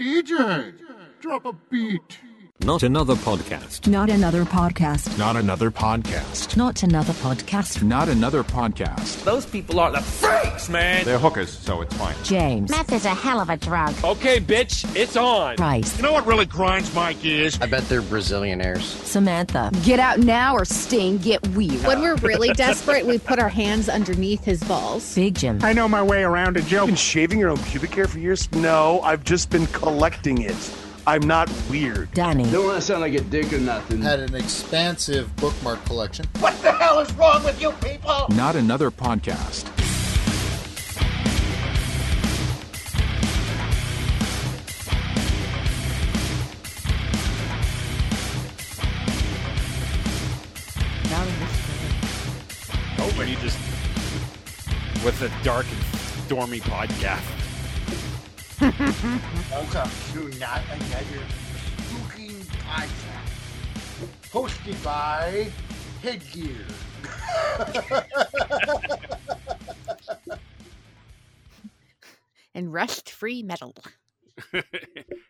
DJ, drop a beat. Not another podcast. Not another podcast. Not another podcast. Not another podcast. Not another podcast. Those people are the freaks, man. They're hookers, so it's fine. James. Meth is a hell of a drug. Okay, bitch, it's on. Bryce. You know what really grinds my gears? I bet they're Brazilianaires. Samantha. Get out now or Sting, get weird. When we're really desperate, we put our hands underneath his balls. Big Jim. I know my way around a joke. Been shaving your own pubic hair for years? No, I've just been collecting it. I'm not weird. Danny. Don't want to sound like a dick or nothing. Had an expansive bookmark collection. What the hell is wrong with you people? Not another podcast. Nobody just with a dark and stormy podcast. Welcome to Not Another Spooking Podcast. Hosted by Headgear. And rust free metal. and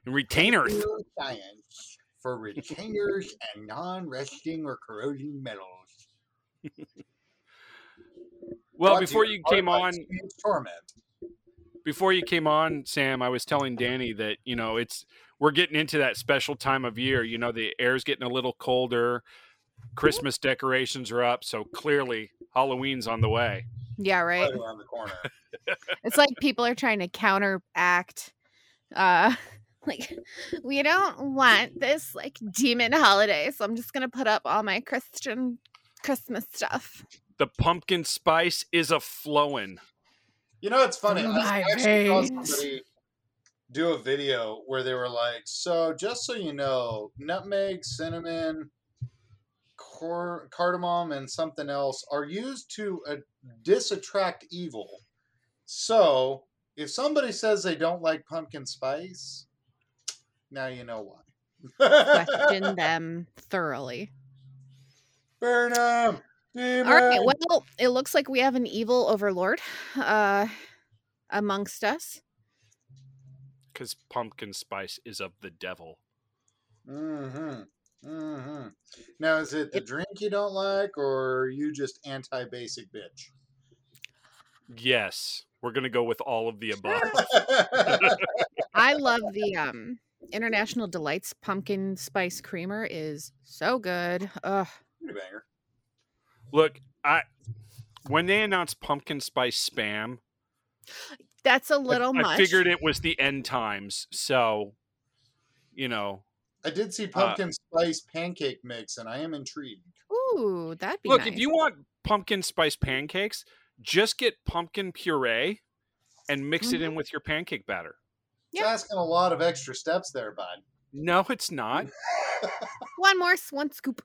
retainers. Science for retainers and non-resting or corroding metals. Well, Brought before you by came on, Space Torment. Before you came on, Sam, I was telling Danny that you know it's we're getting into that special time of year. You know, the air's getting a little colder. Christmas decorations are up, so clearly Halloween's on the way. Yeah, right. Right around the corner. It's like people are trying to counteract. Uh, like we don't want this like demon holiday, so I'm just gonna put up all my Christian Christmas stuff. The pumpkin spice is a flowing. You know, it's funny. Through I actually saw somebody do a video where they were like, "So, just so you know, nutmeg, cinnamon, cor- cardamom, and something else are used to uh, disattract evil. So, if somebody says they don't like pumpkin spice, now you know why." Question them thoroughly. Burn 'em! All right. Well, it looks like we have an evil overlord uh, amongst us. Because pumpkin spice is of the devil. Mm-hmm. Mm-hmm. Now, is it the drink you don't like, or are you just anti-basic bitch? Yes, we're gonna go with all of the above. I love the um International Delights pumpkin spice creamer is so good. Ugh. Pretty banger. Look, I when they announced pumpkin spice spam, That's a little I, much. I figured it was the end times. So, you know, I did see uh, pumpkin spice pancake mix, and I am intrigued. Ooh, that'd be look, nice. if you want pumpkin spice pancakes, just get pumpkin puree and mix it in mm-hmm. with your pancake batter. It's Yeah. asking a lot of extra steps there, bud. No, it's not. one more one scoop.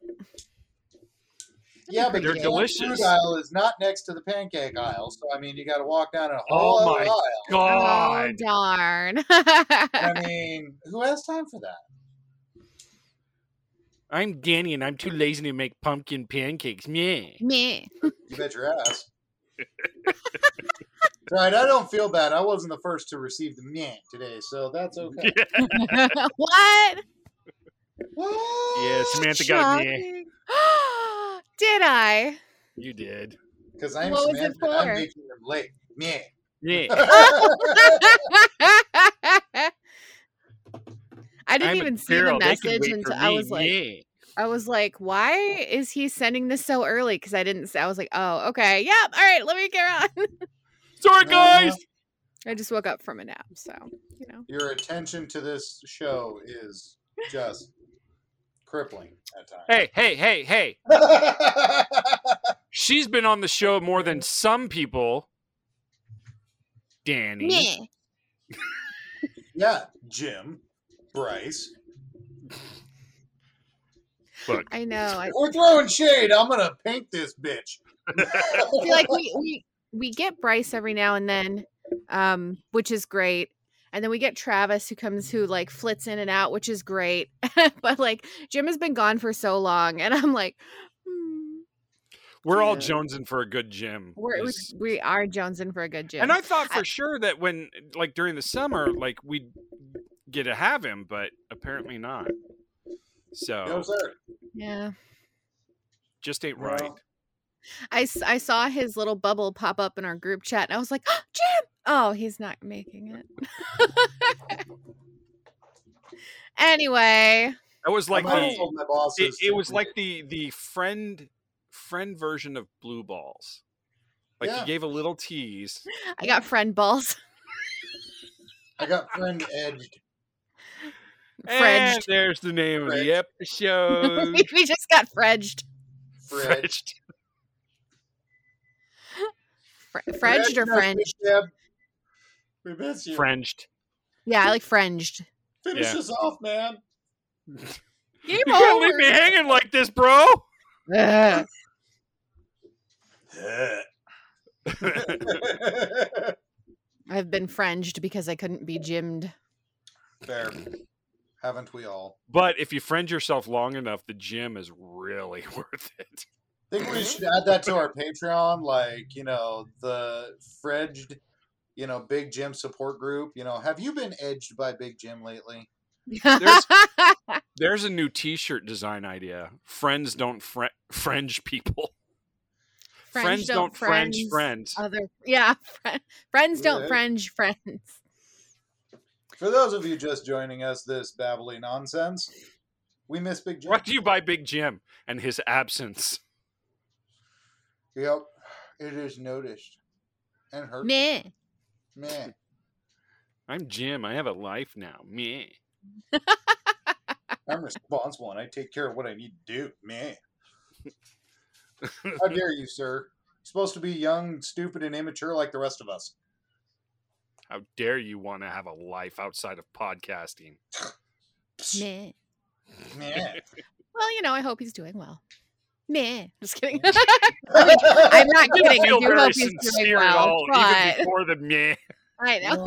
Yeah, but They're the canned delicious. fruit aisle is not next to the pancake aisle, so I mean, you got to walk down a oh whole Oh my aisle. God. Oh darn. I mean, who has time for that? I'm Danny and I'm too lazy to make pumpkin pancakes. Me, Me. You bet your ass. right, I don't feel bad. I wasn't the first to receive the meh today, so that's okay. what? What? Yeah, Samantha got me. Did I? You did. Because I'm What was it Samantha, I'm making them late. Meh. Yeah. I didn't I'm even see the girl, they can message until for I was like, yeah. I was like, why is he sending this so early? Because I didn't. I was like, oh, okay, yep, all right, let me get on. Sorry, No, guys. I just woke up from a nap, so you know. Your attention to this show is just crippling at times. Hey, hey, hey, hey. She's been on the show more than some people. Danny. Meh. yeah, Jim, Bryce. Look, I know. I We're throwing shade. I'm gonna paint this bitch. feel like we we we get Bryce every now and then, um, which is great. And then we get Travis who comes who like flits in and out, which is great. but like Jim has been gone for so long, and I'm like, hmm, we're all jonesing for a good Jim. we're, we is- we are jonesing for a good Jim. and I thought for I- sure that when, like during the summer, like we'd get to have him, but apparently not. So No. Yeah. just ain't Well, right. I saw his little bubble pop up in our group chat and I was like, oh, Jim! Oh, he's not making it. anyway, That was like I might have the my it, it was do like the the friend friend version of blue balls. Like Yeah. you gave a little tease. I got friend balls. I got friend edged. And Fredged. there's the name of the Fredged. episode. we just got fredged. Fred. Fredged. Fredged or Fred, frenged? Deb. We miss you. Frenged. Yeah, I like fringed. Finish Yeah. us off, man. Game You can't leave me hanging like this, bro. Ugh. I've been fringed because I couldn't be gymmed. Fair. Haven't we all? but if you friend yourself long enough, the gym is really worth it. I think we should add that to our Patreon, like, you know, the Fredged, you know, Big Jim support group. You know, have you been edged by Big Jim lately? There's- There's a new T-shirt design idea. Friends don't fre- fringe people. Friends, don't fringe friends. Other, yeah, fri- friends don't Yeah. fringe friends. For those of you just joining us, this babbling nonsense, we miss Big Jim. Brought to you by Big Jim and his absence. Yep, it is noticed and hurt. Meh. Man, I'm Jim. I have a life now. Me. I'm responsible and I take care of what I need to do. Man, how dare you, sir? Supposed to be young, stupid, and immature like the rest of us. How dare you want to have a life outside of podcasting? Meh. Man. Well, you know, I hope he's doing well. Meh. Just kidding. I'm not kidding. I feel do very hope he's doing sincere at well. all, even But before the meh. I know.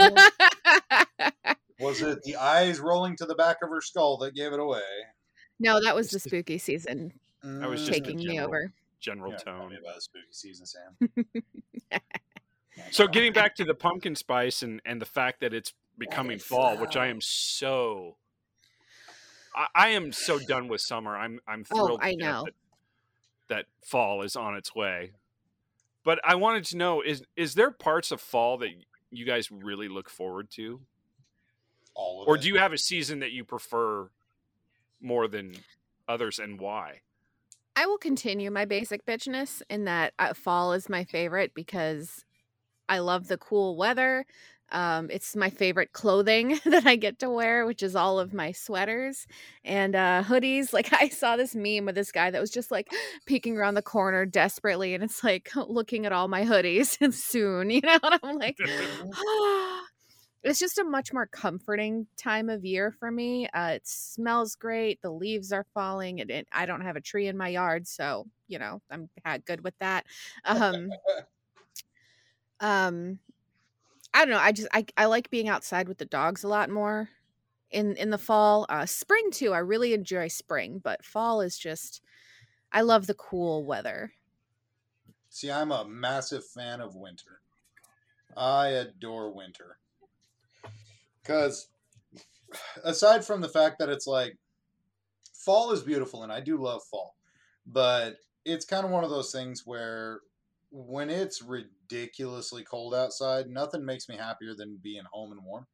Oh. Was it the eyes rolling to the back of her skull that gave it away? no, that was the spooky season I was just taking me over. General yeah, tell tone. me about the spooky season, Sam. So getting back to the pumpkin spice and and the fact that it's becoming is fall, which I am so I, I am so done with summer. I'm I'm Oh, thrilled to I know. That, that fall is on its way. But I wanted to know is is there parts of fall that you guys really look forward to? All of Or it. do you have a season that you prefer more than others and why? I will continue my basic bitchness in that uh, fall is my favorite because I love the cool weather. Um, it's my favorite clothing that I get to wear, which is all of my sweaters and uh, hoodies. Like I saw this meme with this guy that was just like peeking around the corner desperately, and it's like looking at all my hoodies and soon, you know. And I'm like, it's just a much more comforting time of year for me. Uh, it smells great. The leaves are falling, and it, I don't have a tree in my yard, so you know I'm good with that. Um, um, I don't know. I just I I like being outside with the dogs a lot more in in the fall. Uh, spring too. I really enjoy spring, but fall is just I love the cool weather. See, I'm a massive fan of winter. I adore winter. Because aside from the fact that it's like fall is beautiful and I do love fall, but it's kind of one of those things where when it's ridiculously cold outside, nothing makes me happier than being home and warm.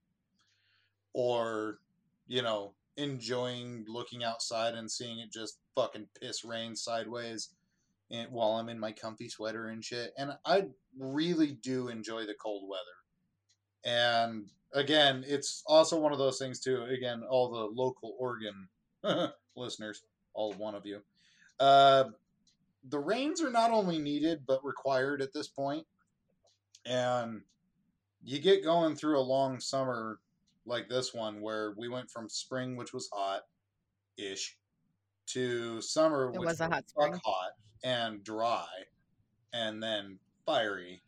Or, you know, enjoying looking outside and seeing it just fucking piss rain sideways and while I'm in my comfy sweater and shit. And I really do enjoy the cold weather. And again, it's also one of those things too. Again, all the local Oregon listeners, all one of you. Uh, the rains are not only needed but required at this point. And you get going through a long summer like this one where we went from spring, which was hot ish, to summer, It which was a hot spring. hot and dry, and then fiery.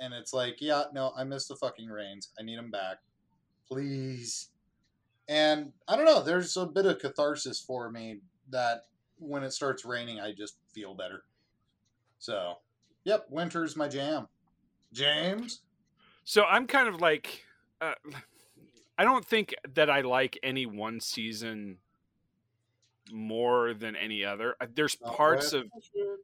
And it's like, yeah, no, I miss the fucking rains. I need them back, please. And I don't know. There's a bit of catharsis for me that when it starts raining, I just feel better. So, yep, winter's my jam. James, So I'm kind of like, uh, I don't think that I like any one season more than any other. There's parts of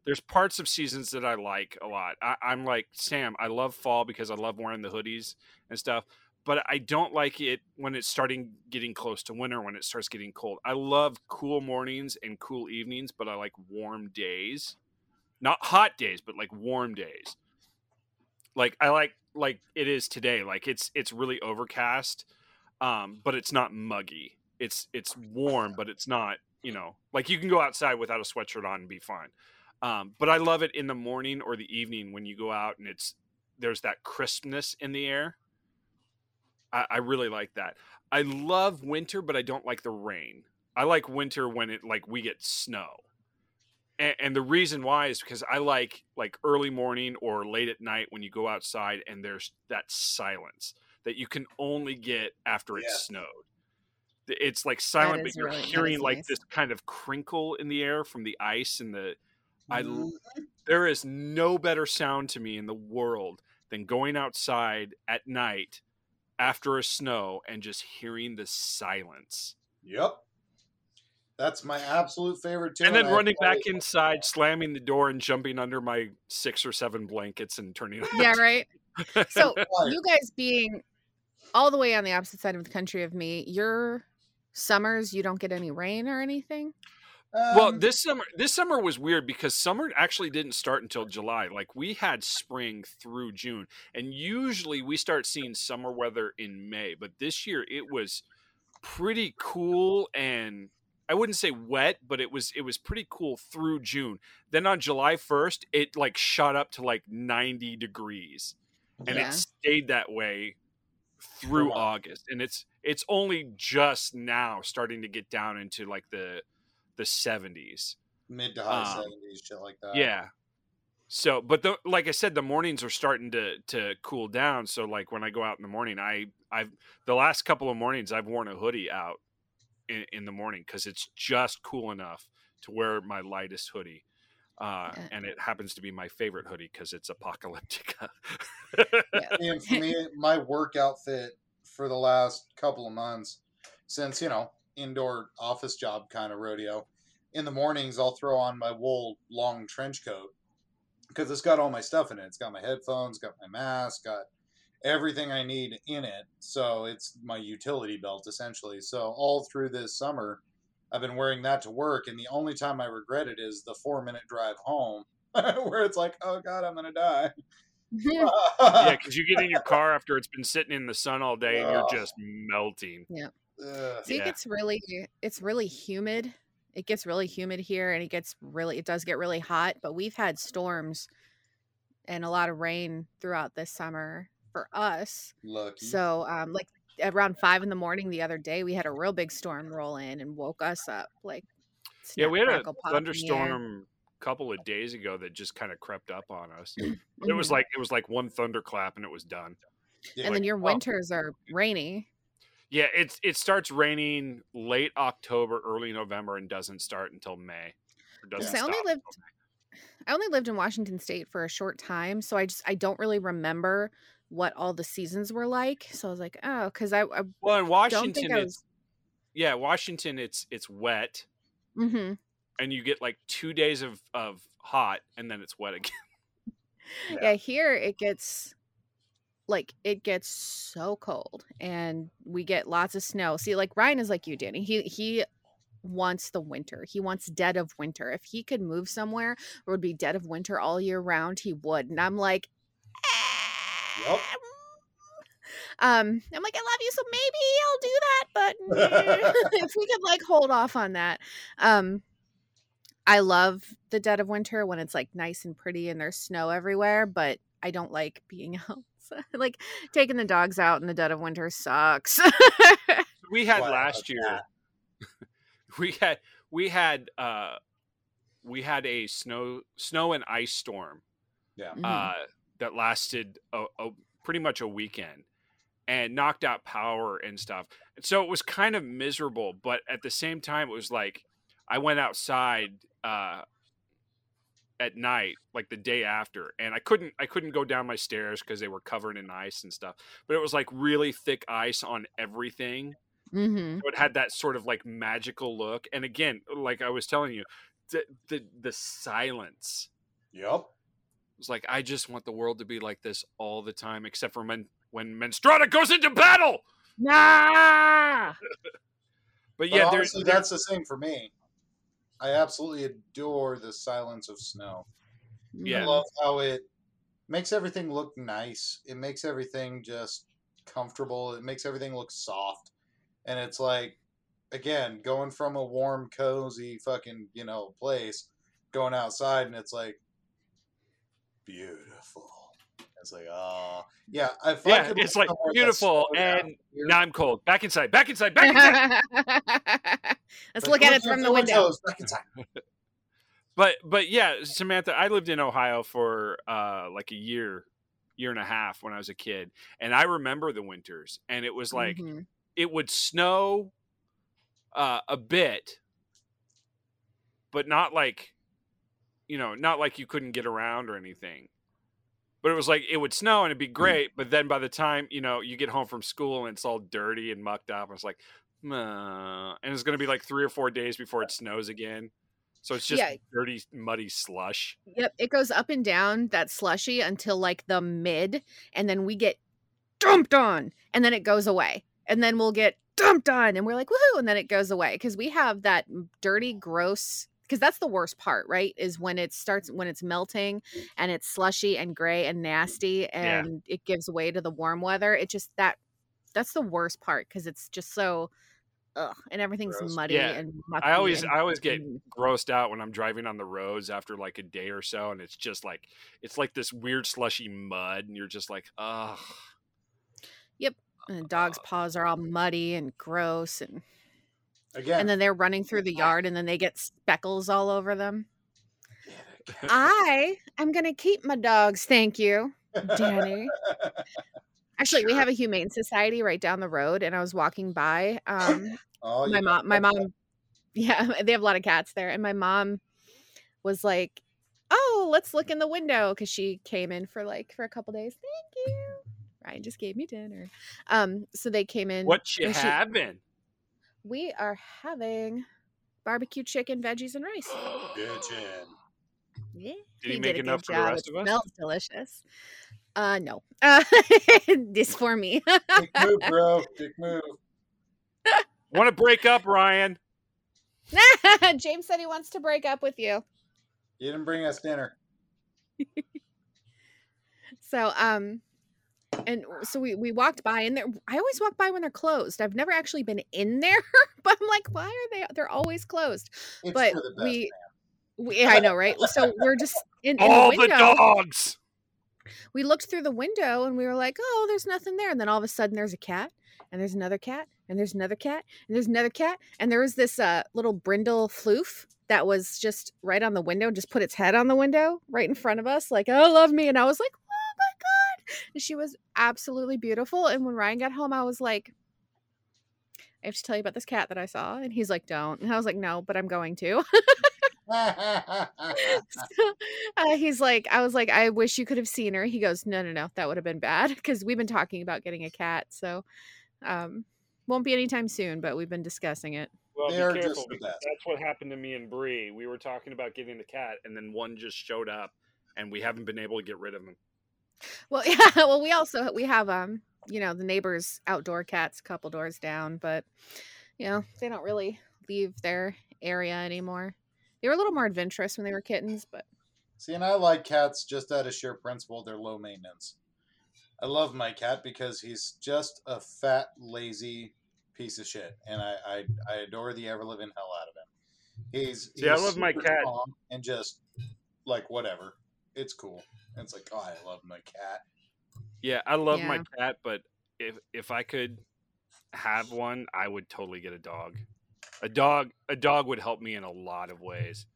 there's parts of seasons that I like a lot. I, I'm like Sam. I love fall because I love wearing the hoodies and stuff. But I don't like it when it's starting getting close to winter. When it starts getting cold, I love cool mornings and cool evenings, but I like warm days, not hot days, but like warm days. Like I like like it is today. Like it's it's really overcast, um, but it's not muggy. It's it's warm, but it's not you know like you can go outside without a sweatshirt on and be fine. Um, but I love it in the morning or the evening when you go out and it's there's that crispness in the air. I, I really like that. I love winter, but I don't like the rain. I like winter when it like we get snow. And, and the reason why is because I like like early morning or late at night when you go outside and there's that silence that you can only get after it Yeah. snowed. It's like silent, but you're really- hearing like nice. this kind of crinkle in the air from the ice and the. I Mm-hmm. there is no better sound to me in the world than going outside at night after a snow and just hearing the silence Yep. That's my absolute favorite too. and then running back always- inside slamming the door and jumping under my six or seven blankets and turning on Yeah, right. So you guys being all the way on the opposite side of the country of me, your summers you don't get any rain or anything. Well Um, this summer this summer was weird because summer actually didn't start until july. Like we had spring through june and usually we start seeing summer weather in may but this year it was pretty cool and i wouldn't say wet but it was it was pretty cool through june. Then on july 1st it like shot up to like 90 degrees and Yeah. it stayed that way through august and it's it's only just now starting to get down into like the the 70s mid to high um, seventies, shit like that. yeah. So but the like i said the mornings are starting to to cool down. So like when i go out in the morning i i've the last couple of mornings i've worn a hoodie out in, in the morning because it's just cool enough to wear my lightest hoodie. Uh, Yeah. and it happens to be my favorite hoodie because it's apocalyptica. And for me, my work outfit for the last couple of months, since you know indoor office job kind of rodeo, in the mornings I'll throw on my wool long trench coat because it's got all my stuff in it. It's got my headphones, got my mask, got everything I need in it. So it's my utility belt essentially. So all through this summer, I've been wearing that to work, and the only time I regret it is the four minute drive home, where it's like, oh god, I'm gonna die. yeah because you get in your car after it's been sitting in the sun all day and you're just melting Ugh. See, Yeah. it gets really it's really humid. It gets really humid here and it gets really it does get really hot, but we've had storms and a lot of rain throughout this summer for us. Lucky. So um like around five in the morning the other day we had a real big storm roll in and woke us up like yeah we had a pop in the air. thunderstorm a couple of days ago that just kind of crept up on us it was Mhm. like it was like one thunderclap and it was done Yeah. and then your oh. winters are rainy. Yeah it's it starts raining late october early november and doesn't start until may doesn't I only lived. I only lived in Washington State for a short time, so I just I don't really remember what all the seasons were like. So I was like, oh, because I, I well in washington think I it's yeah washington it's it's wet hmm and you get like two days of of hot and then it's wet again Yeah. here it gets like it gets so cold, and we get lots of snow. See, like Ryan is like you, Danny. He he wants the winter. He wants dead of winter. If he could move somewhere where it would be dead of winter all year round, he would. And I'm like, Yup. um, I'm like, I love you, so maybe I'll do that, but if we could like hold off on that. Um, I love the dead of winter when it's like nice and pretty and there's snow everywhere, but I don't like being outside. like taking the dogs out in the dead of winter sucks. we had Wow, last year that. we had we had uh we had a snow snow and ice storm Yeah. Mhm. uh that lasted a, a pretty much a weekend and knocked out power and stuff and so it was kind of miserable but at the same time it was like i went outside uh at night, like the day after, and I couldn't I couldn't go down my stairs because they were covered in ice and stuff. But it was like really thick ice on everything. Mm-hmm. So it had that sort of like magical look. And again, like I was telling you, the the, the silence. Yep. It was like I just want the world to be like this all the time, except for when when Menstrada goes into battle. Nah. But But yeah, there's honestly, that's the same for me. I absolutely adore the silence of snow. Yeah. I love how it makes everything look nice. It makes everything just comfortable. It makes everything look soft. And it's like, again, going from a warm, cozy fucking, you know, place, going outside, and it's like, beautiful. It's like, oh, yeah. If I yeah, could it's like beautiful, and here- now I'm cold. Back inside, back inside, back inside. Let's like, look at it from the window. toes? Back inside. but but yeah, Samantha, I lived in Ohio for uh like a year, year and a half when I was a kid, and I remember the winters, and it was like Mhm. it would snow uh, a bit, but not like you know, not like you couldn't get around or anything. But it was like it would snow and it'd be mm. great, but then by the time you know you get home from school and it's all dirty and mucked up, it's like, "Meh," and it's gonna be like three or four days before it snows again. So it's just Yeah. dirty, muddy slush. Yep, it goes up and down that slushy until like the mid, and then we get dumped on, and then it goes away, and then we'll get dumped on, and we're like woohoo, and then it goes away because we have that dirty, gross. Because that's the worst part, right? Is when it starts when it's melting and it's slushy and gray and nasty, and it gives way to the warm weather. It just that that's the worst part because it's just so, ugh, and everything's Gross. muddy Yeah, and. I always and- I always get grossed out when I'm driving on the roads after like a day or so, and it's just like it's like this weird slushy mud, and you're just like, ugh. Yep. And the dog's paws are all muddy and gross and Again, and then they're running through the yard and then they get speckles all over them. I am going to keep my dogs, thank you, Danny. Actually, we have a humane society right down the road and I was walking by um oh, my mom my mom yeah, they have a lot of cats there and my mom was like, "Oh, let's look in the window cuz she came in for like for a couple days. Thank you. Ryan just gave me dinner. Um so they came in What you having? We are having barbecue chicken, veggies, and rice. bitchin'. Yeah, Did he make enough for the rest it of us? Smells delicious. Uh, no, uh, this for me. Dick move, bro. Dick move. Want to break up, Ryan? James said he wants to break up with you. You didn't bring us dinner. So, um, and so we we walked by, and they're, I always walk by when they're closed. I've never actually been in there, but I'm like, why are they? They're always closed. It's but for the best, we, man. we, I know, right? So we're just in, in All the the window. dogs. we looked through the window and we were like, oh, there's nothing there. And then all of a sudden there's a cat and there's another cat and there's another cat and there's another cat. And there was this uh, little brindle floof that was just right on the window, just put its head on the window right in front of us, like, oh, love me. And I was like, she was absolutely beautiful. And when Ryan got home, I was like, I have to tell you about this cat that I saw. And he's like, don't. And I was like, no, but I'm going to. So, uh, he's like, I was like, I wish you could have seen her. He goes, no, no, no, that would have been bad because we've been talking about getting a cat. So, um, won't be anytime soon, but we've been discussing it. Well, They be careful just the because best. that's what happened to me and Bree. We were talking about getting the cat, and then one just showed up, and we haven't been able to get rid of him. Well, yeah. Well, we also we have um, you know, the neighbors' outdoor cats a couple doors down, but you know, they don't really leave their area anymore. They were a little more adventurous when they were kittens, but See, and I like cats just out of sheer principle. They're low maintenance. I love my cat because he's just a fat, lazy piece of shit, and I I, I adore the ever living hell out of him. He's See, I he's love my cat. and just like whatever. It's cool. And it's like, oh, I love my cat. Yeah, I love my cat, but if if I could have one, I would totally get a dog. A dog, a dog would help me in a lot of ways.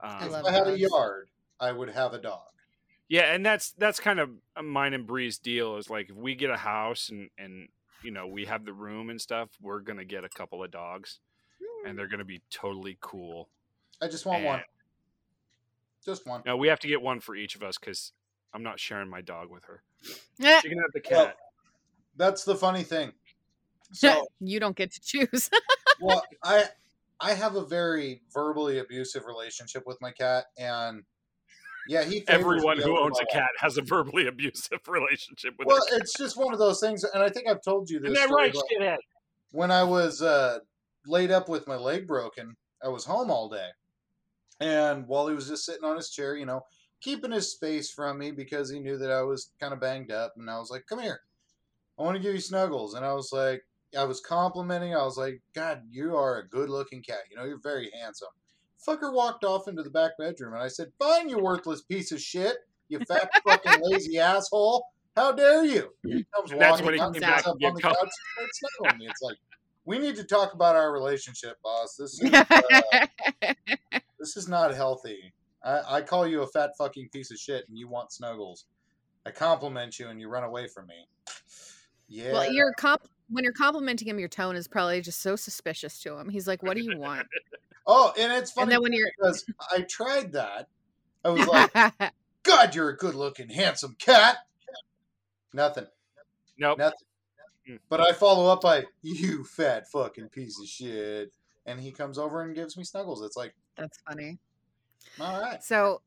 I Um, If I had a yard, I would have a dog. yeah, and that's that's kind of a mine and Bree's deal. Is like if we get a house and and you know we have the room and stuff, we're gonna get a couple of dogs, and they're gonna be totally cool. I just want one. Just one. No, we have to get one for each of us because I'm not sharing my dog with her. Eh, She can have the Well, cat. That's the funny thing. So, you don't get to choose. well, I I have a very verbally abusive relationship with my cat, and yeah, he. Everyone who owns a my- cat has a verbally abusive relationship with Well, their cat. it's just one of those things, and I think I've told you this. Isn't that story, right, shithead? when I was uh, laid up with my leg broken, I was home all day, and while he was just sitting on his chair, you know, keeping his space from me because he knew that I was kind of banged up, and I was like, "Come here, I want to give you snuggles," and I was like, I was complimenting, I was like, "God, you are a good-looking cat. You know, you're very handsome." Fucker walked off into the back bedroom, and I said, "Fine, you worthless piece of shit, you fat fucking lazy asshole." How dare you? He comes And that's walking when he came back up on the couch, and snuggling me. It's like, we need to talk about our relationship, boss. This is uh, this is not healthy. I, I call you a fat fucking piece of shit, and you want snuggles. I compliment you, and you run away from me. Yeah. Well, you're comp when you're complimenting him, your tone is probably just so suspicious to him. He's like, "What do you want?" oh, and it's funny and then when you're because I tried that. I was like, God, you're a good-looking, handsome cat. Nothing. Nope. Nothing. Mm. But I follow up by you fat fucking piece of shit, and he comes over and gives me snuggles. It's like, that's funny. All right. So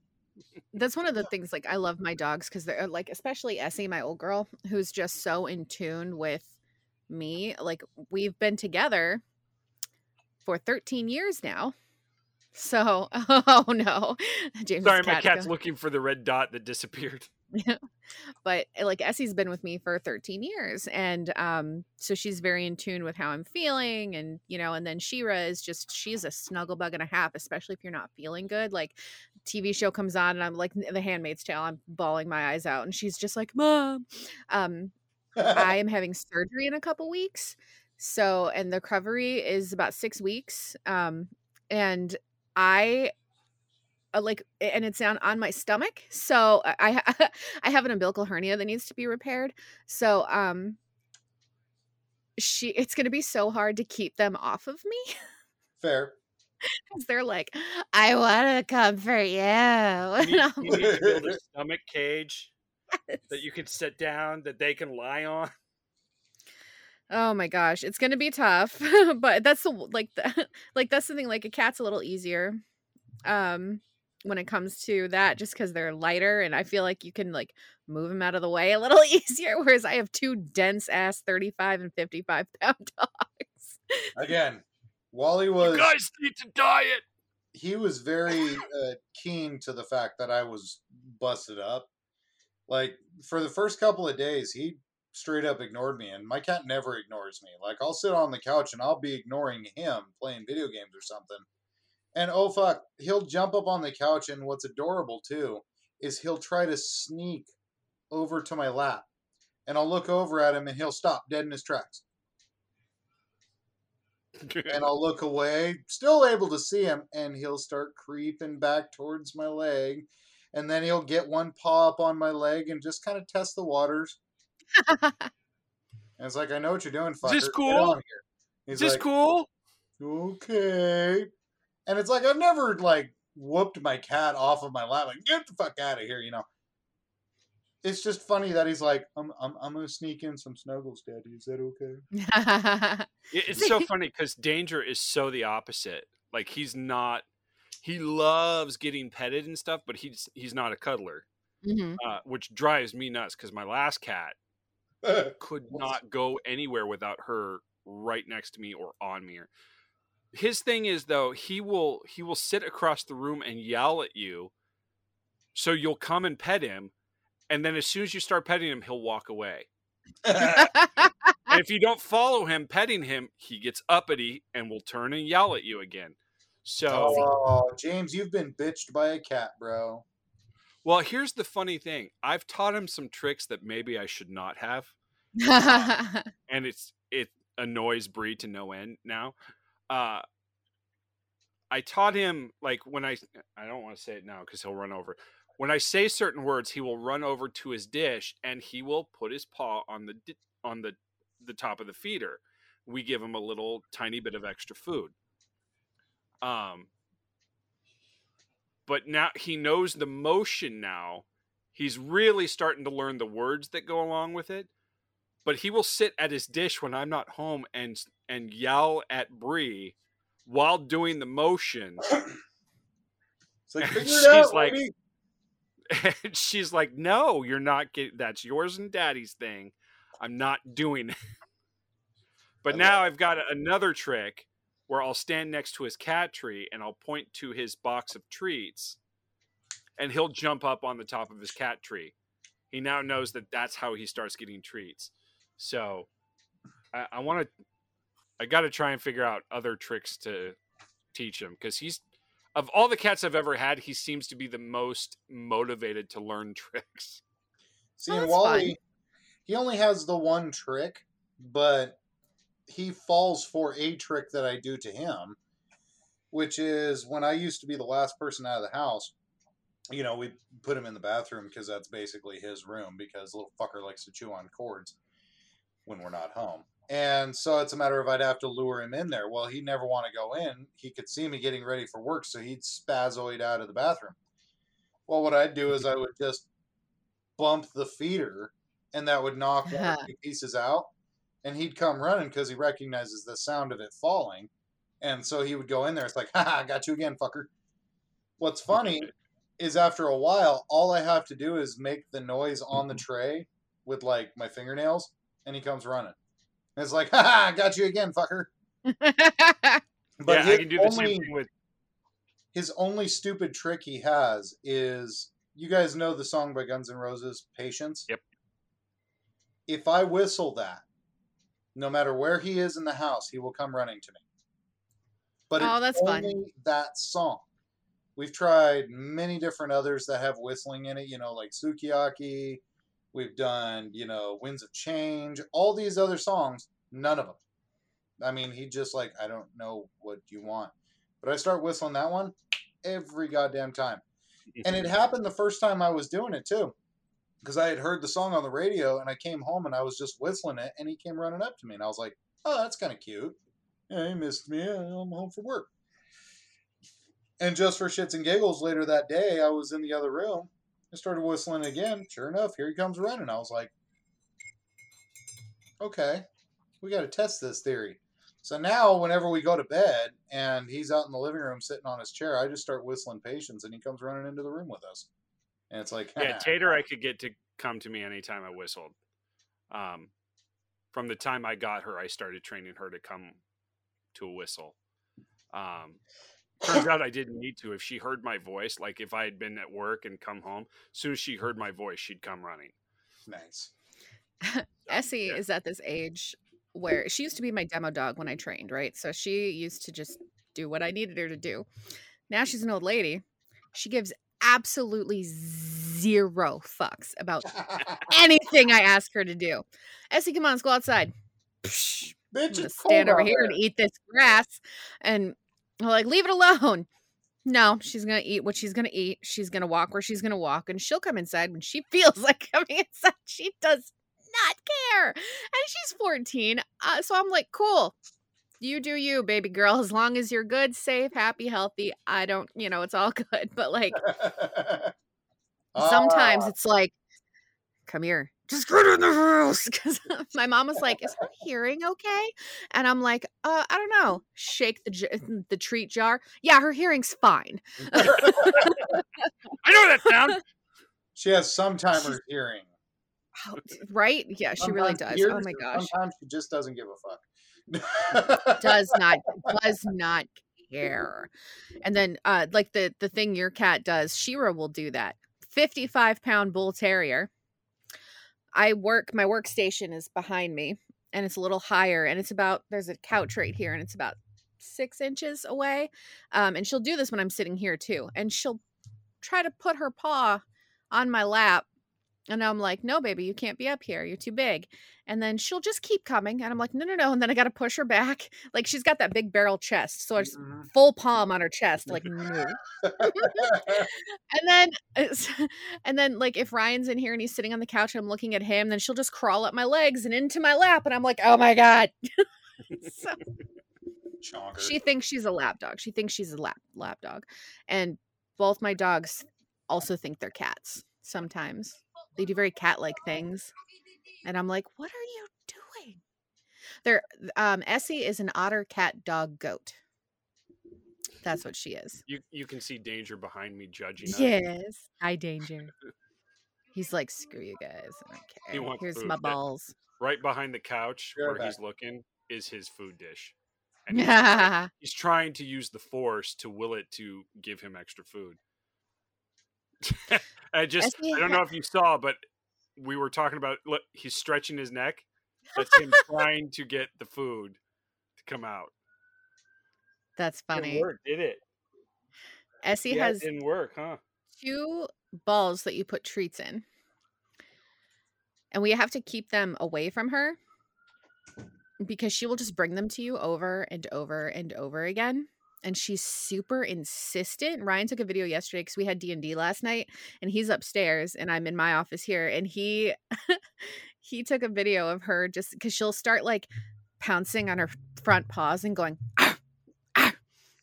that's one of the things like I love my dogs because they're uh, like especially Essie, my old girl, who's just so in tune with me. Like we've been together for 13 years now. So oh no. James Sorry, my cat's looking for the red dot that disappeared. but eh, like Essie's been with me for 13 years and um so she's very in tune with how I'm feeling and you know and then Shira is just she's a snuggle bug and a half especially if you're not feeling good like TV show comes on and I'm like The Handmaid's Tale I'm bawling my eyes out and she's just like mom! Um I am having surgery in a couple weeks so and the recovery is about 6 weeks um and I like and it's on on my stomach so i i I have an umbilical hernia that needs to be repaired so um she it's going to be so hard to keep them off of me Fair. because they're like i want to comfort you You need, you need to build a stomach cage that you can sit down that they can lie on. oh my gosh it's going to be tough but that's the like the, like that's the thing like a cat's a little easier um when it comes to that just because they're lighter and i feel like you can like move them out of the way a little easier whereas i have two dense ass 35 and 55 pound dogs Again, Wally You was guys need to diet. he was very uh, keen to the fact that I was busted up. Like for the first couple of days, he straight up ignored me, and my cat never ignores me. Like I'll sit on the couch and I'll be ignoring him playing video games or something, and oh fuck, he'll jump up on the couch, and what's adorable too is he'll try to sneak over to my lap, and I'll look over at him, and he'll stop dead in his tracks and I'll look away, still able to see him, and he'll start creeping back towards my leg, and then he'll get one paw up on my leg and just kind of test the waters. And it's like, I know what you're doing, fucker. Is this cool? on here. He's Is this like, cool? Okay. And it's like I've never like whooped my cat off of my lap. Like, get the fuck out of here, you know. It's just funny that he's like, I'm I'm I'm gonna sneak in some snuggles, Daddy. Is that okay? It- It's so funny because Danger is so the opposite. Like he's not. He loves getting petted and stuff, but he's he's not a cuddler, Mhm. uh, which drives me nuts. Because my last cat could not go anywhere without her right next to me or on me. His thing is though he will he will sit across the room and yell at you, so you'll come and pet him, and then as soon as you start petting him, he'll walk away. And if you don't follow him petting him, he gets uppity and will turn and yell at you again. So, oh, James, you've been bitched by a cat, bro. well, here's the funny thing. I've taught him some tricks that maybe I should not have, and it's it annoys Bree to no end now. Uh I taught him like when I I don't want to say it now because he'll run over. When I say certain words, he will run over to his dish and he will put his paw on the di- on the the top of the feeder. We give him a little tiny bit of extra food. Um but now he knows the motion now. He's really starting to learn the words that go along with it. But he will sit at his dish when I'm not home and and yell at Bree while doing the motion. Like, she's out, like- she's like, "No, you're not getting. That's yours and Daddy's thing. I'm not doing it." But I now I've got another trick where I'll stand next to his cat tree and I'll point to his box of treats, and he'll jump up on the top of his cat tree. He now knows that that's how he starts getting treats. So, I, I want to. I got to try and figure out other tricks to teach him because he's of all the cats I've ever had, he seems to be the most motivated to learn tricks. See, Oh, and that's Wally, fun. he only has the one trick, but he falls for a trick that I do to him, which is when I used to be the last person out of the house. You know, we put him in the bathroom because that's basically his room because little fucker likes to chew on cords when we're not home. And so it's a matter of I'd have to lure him in there. Well, he'd never want to go in. He could see me getting ready for work, so he'd spazoid out of the bathroom. Well, what I'd do is I would just bump the feeder, and that would knock one or two pieces out. And he'd come running because he recognizes the sound of it falling. And so he would go in there. It's like, ha, I got you again, fucker. What's funny is after a while, all I have to do is make the noise on the tray with like my fingernails, and he comes running. And it's like, ha, ha, got you again, fucker. But yeah, I his can do the only- same thing with. his only stupid trick he has is you guys know the song by Guns N' Roses, Patience? Yep. If I whistle that, no matter where he is in the house, he will come running to me. But Oh, it's that's fun. that song. We've tried many different others that have whistling in it, you know, like Sukiyaki. We've done, you know, Winds of Change, all these other songs, none of them. I mean, he just like, I don't know what you want. But I start whistling that one every goddamn time. And it happened the first time I was doing it too. Because I had heard the song on the radio and I came home and I was just whistling it and he came running up to me and I was like, oh, that's kind of cute. Yeah, he missed me. I'm home from work. And just for shits and giggles, later that day, I was in the other room. I started whistling again. Sure enough, here he comes running. I was like, okay, we got to test this theory. So now, whenever we go to bed and he's out in the living room sitting on his chair, I just start whistling Patience and he comes running into the room with us. And it's like, Yeah, Tater, I could get to come to me anytime I whistled. Um, from the time I got her, I started training her to come to a whistle. Um, turns out I didn't need to. If she heard my voice, like if I had been at work and come home, as soon as she heard my voice, she'd come running. nice. Essie is at this age where she used to be my demo dog when I trained, right? So she used to just do what I needed her to do. Now she's an old lady. She gives absolutely zero fucks about anything I ask her to do. Essie, come on, let's go outside. Psh, Bitch, gonna it's cold stand over here there. and eat this grass. And I'm like, leave it alone. No, she's gonna eat what she's gonna eat. She's gonna walk where she's gonna walk, and she'll come inside when she feels like coming inside. She does not care, and she's 14. Uh, so I'm like, cool. You do you, baby girl. As long as you're good, safe, happy, healthy. I don't, you know, it's all good. But like sometimes Ah, it's like, come here, just get in the house. Because my mom was like, is her hearing okay? And I'm like, uh, I don't know. Shake the j- the treat jar. Yeah, her hearing's fine. I know that sound. she has some timer hearing. Oh, right? Yeah, she really does. Oh my gosh, Sometimes she just doesn't give a fuck. does not does not care. And then, uh, like the the thing your cat does, Shira will do that. Fifty five pound bull terrier. I work. My workstation is behind me, and it's a little higher, and it's about there's a couch right here, and it's about six inches away. Um, and she'll do this when I'm sitting here too, and she'll try to put her paw on my lap. And I'm like, no, baby, you can't be up here. You're too big. And then she'll just keep coming. And I'm like, no, no, no. And then I got to push her back. Like she's got that big barrel chest. So it's Mhm. full palm on her chest. Like, no. and then, and then like if Ryan's in here and he's sitting on the couch and I'm looking at him, then she'll just crawl up my legs and into my lap. And I'm like, oh my God. so Chonker. she thinks she's a lap dog. She thinks she's a lap lap dog. And both my dogs also think they're cats sometimes. They do very cat like things. And I'm like, what are you doing? They're um Essie is an otter cat dog goat. That's what she is. You you can see danger behind me judging. Yes. Hi danger. He's like, screw you guys. I don't He care. wants Here's food. my balls. Right behind the couch Go where back. he's looking is his food dish. And he's, yeah. he's trying to use the force to will it to give him extra food. I just I don't know if you saw, but we were talking about look, he's stretching his neck. That's him trying to get the food to come out. That's funny. Didn't work, did it? Essie Yeah, it has didn't work, huh? two balls that you put treats in. And we have to keep them away from her because she will just bring them to you over and over and over again. And she's super insistent. Ryan took a video yesterday because we had D and D last night, and he's upstairs, and I'm in my office here, and he he took a video of her just because she'll start like pouncing on her front paws and going.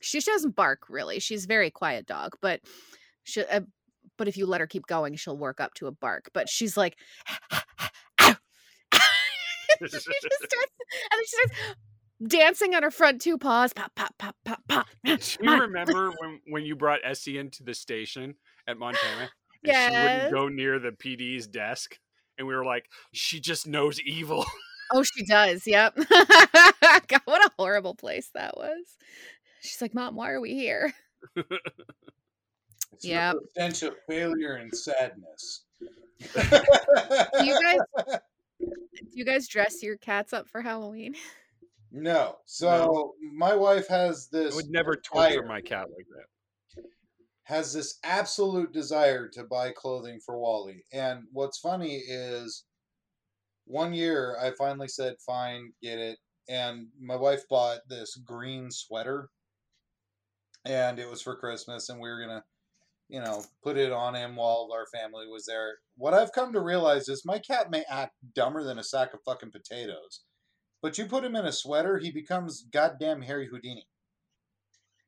She doesn't bark really. She's very quiet dog, but she, uh, but if you let her keep going, she'll work up to a bark. But she's like, she just starts, and then she starts dancing on her front two paws. Pop, pop, pop, pop, pop. Do you remember when when you brought Essie into the station at Montana? And she Yes. wouldn't go near the PD's desk. And we were like, she just knows evil. Oh, she does. Yep. God, what a horrible place that was. She's like, Mom, why are we here? It's Yep. the stench of failure and sadness. Do you guys do you guys dress your cats up for Halloween? No. So my wife has this. I would never torture my cat like that. has this absolute desire to buy clothing for Wally. And what's funny is one year I finally said, fine, get it. And my wife bought this green sweater and it was for Christmas and we were going to, you know, put it on him while our family was there. What I've come to realize is my cat may act dumber than a sack of fucking potatoes. But you put him in a sweater, he becomes goddamn Harry Houdini.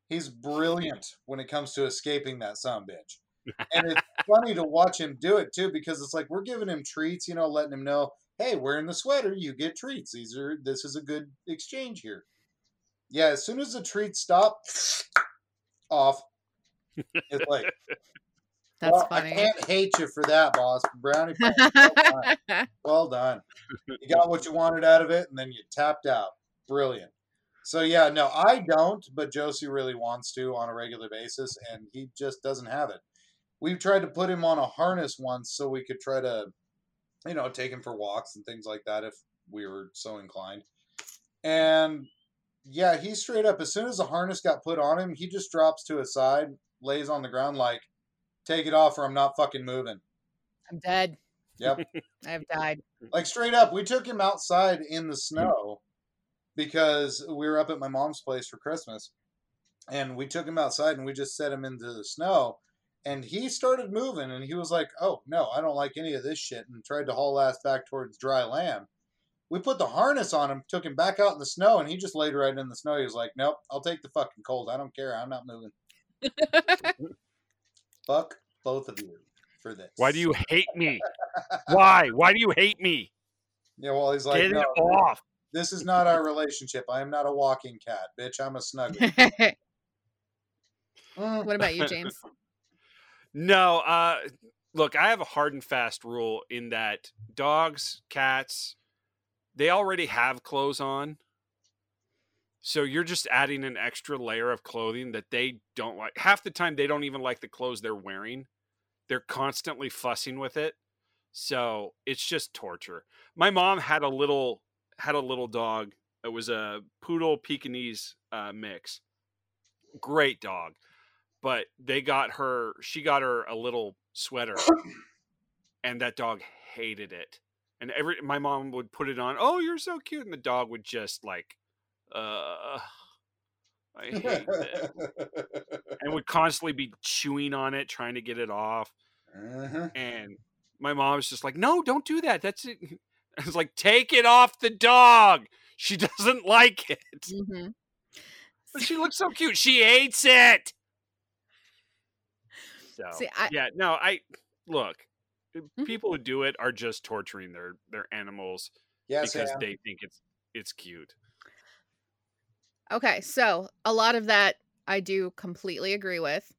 He's brilliant when it comes to escaping that son bitch. And it's funny to watch him do it too, because it's like we're giving him treats, you know, letting him know, hey, wearing the sweater, you get treats. These are this is a good exchange here. Yeah, as soon as the treats stop, off. It's like That's well, I can't hate you for that, boss. Brownie. Well done. Well done. You got what you wanted out of it, and then you tapped out. Brilliant. So yeah, no, I don't, but Josie really wants to on a regular basis, and he just doesn't have it. We've tried to put him on a harness once so we could try to, you know, take him for walks and things like that if we were so inclined. And yeah, he straight up as soon as the harness got put on him, he just drops to his side, lays on the ground like, "Take it off, or I'm not fucking moving." I'm dead. Yep. I have died. Like straight up, we took him outside in the snow because we were up at my mom's place for Christmas. And we took him outside and we just set him into the snow. And he started moving and he was like, Oh, no, I don't like any of this shit. And tried to haul ass back towards dry land. We put the harness on him, took him back out in the snow, and he just laid right in the snow. He was like, Nope, I'll take the fucking cold. I don't care. I'm not moving. Fuck both of you for this. Why do you hate me? Why? Why do you hate me? Yeah, well, he's like, Get it off. This is not our relationship. I am not a walking cat, bitch. I'm a snuggle. Mm. what about you, James? No, uh look, I have a hard and fast rule in that dogs, cats, they already have clothes on. So you're just adding an extra layer of clothing that they don't like. Half the time they don't even like the clothes they're wearing. They're constantly fussing with it. So it's just torture. My mom had a little had a little dog. It was a poodle Pekingese uh, mix. Great dog but they got her she got her a little sweater and that dog hated it and every my mom would put it on oh you're so cute and the dog would just like uh i hate this and would constantly be chewing on it trying to get it off. Uh-huh. and my mom was just like no don't do that. That's it. I was like take it off the dog. She doesn't like it. Hmm but she looks so cute. She hates it. So See, I- yeah, no, I look. Mhm. People who do it are just torturing their their animals Yeah, because they think it's it's cute. Okay, so a lot of that I do completely agree with.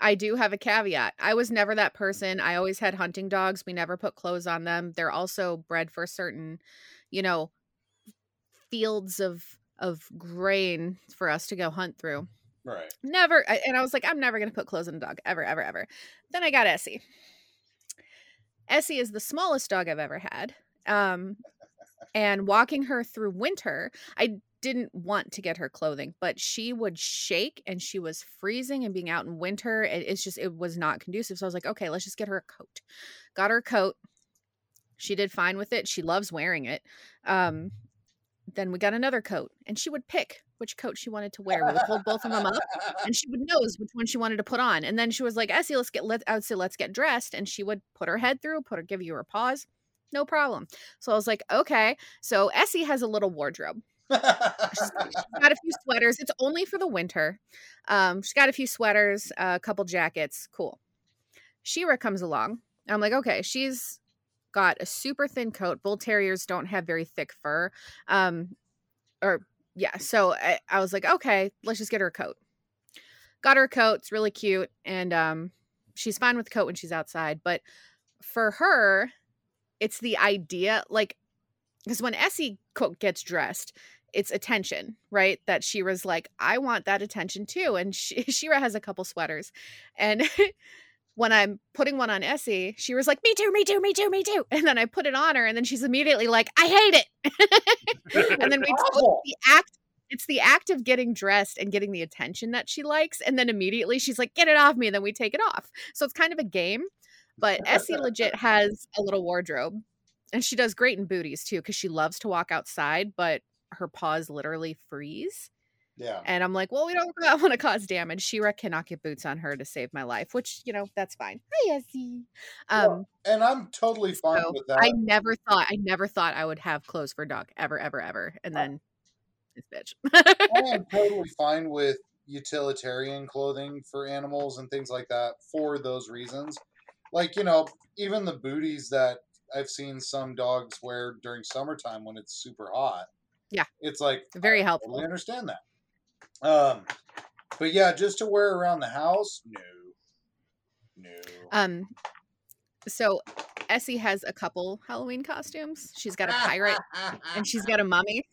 I do have a caveat. I was never that person. I always had hunting dogs. We never put clothes on them. They're also bred for certain, you know, fields of of grain for us to go hunt through. Right. Never and I was like I'm never going to put clothes on a dog ever ever ever. Then I got Essie. Essie is the smallest dog I've ever had. Um and walking her through winter, I didn't want to get her clothing, but she would shake and she was freezing and being out in winter. It, it's just, it was not conducive. So I was like, okay, let's just get her a coat. Got her a coat. She did fine with it. She loves wearing it. Um, then we got another coat and she would pick which coat she wanted to wear. We would hold both of them up and she would nose which one she wanted to put on. And then she was like, Essie, let's get, let, I would say, let's get dressed. And she would put her head through, put her, give you her paws. No problem. So I was like, okay. So Essie has a little wardrobe. She's got a few sweaters. It's only for the winter. Um, she's got a few sweaters, a couple jackets. Cool. Shira comes along. I'm like, okay, she's got a super thin coat. Bull terriers don't have very thick fur. Um, or yeah, so I, I was like, okay, let's just get her a coat. Got her a coat. It's really cute, and um, she's fine with the coat when she's outside. But for her, it's the idea, like, because when Essie gets dressed, it's attention, right? That Shira's like, I want that attention too. And she, Shira has a couple sweaters. And when I'm putting one on Essie, Shira's like, me too, me too, me too, me too. And then I put it on her, and then she's immediately like, I hate it. and then we Awful. the act. It's the act of getting dressed and getting the attention that she likes. And then immediately she's like, get it off me. And then we take it off. So it's kind of a game. But Essie legit has a little wardrobe. And she does great in booties too, because she loves to walk outside, but her paws literally freeze. Yeah. And I'm like, well, we don't want to cause damage. Shira cannot get boots on her to save my life, which, you know, that's fine. Hi, Essie. Um, And I'm totally fine so with that. I never thought, I never thought I would have clothes for a dog ever, ever, ever. And then this bitch. I am totally fine with utilitarian clothing for animals and things like that for those reasons. Like, you know, even the booties that I've seen some dogs wear during summertime when it's super hot. Yeah. It's like Very I helpful. totally understand that. Um but yeah, just to wear around the house, no. No. Um, so Essie has a couple Halloween costumes. She's got a pirate and she's got a mummy.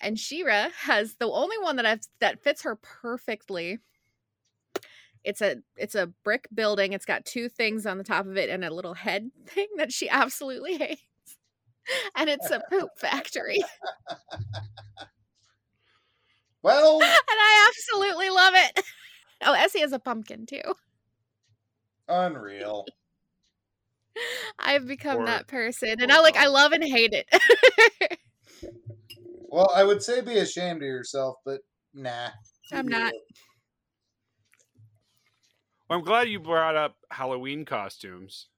And Shira has the only one that I've that fits her perfectly. It's a it's a brick building. It's got two things on the top of it and a little head thing that she absolutely hates. And it's a poop factory. well, And I absolutely love it. Oh, Essie has a pumpkin too. unreal. I've become Poor- that person. And I like I love and hate it. Well, I would say be ashamed of yourself, but nah. I'm not. Well, I'm glad you brought up Halloween costumes.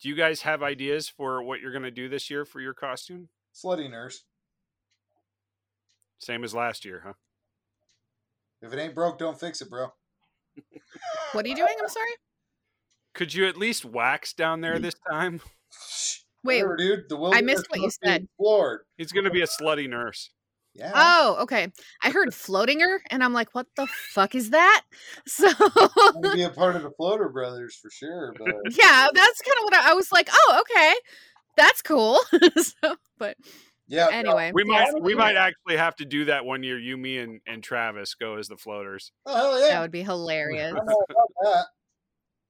Do you guys have ideas for what you're going to do this year for your costume? Slutty nurse. Same as last year, huh? If it ain't broke, don't fix it, bro. What are you doing? I'm sorry. Could you at least wax down there this time? Wait. Whatever, dude. The I missed what you said. Floored. He's going to be a slutty nurse. Yeah. Oh, okay. I heard floating her, and I'm like, what the fuck is that? So be a part of the Floater Brothers for sure. But yeah, that's kind of what I, I was like. Oh, okay, that's cool. so, but yeah. no, anyway, We yes, might we might actually have to do that one year. You, me, and, and Travis go as the floaters. oh, hell yeah. that would be hilarious. I know about that.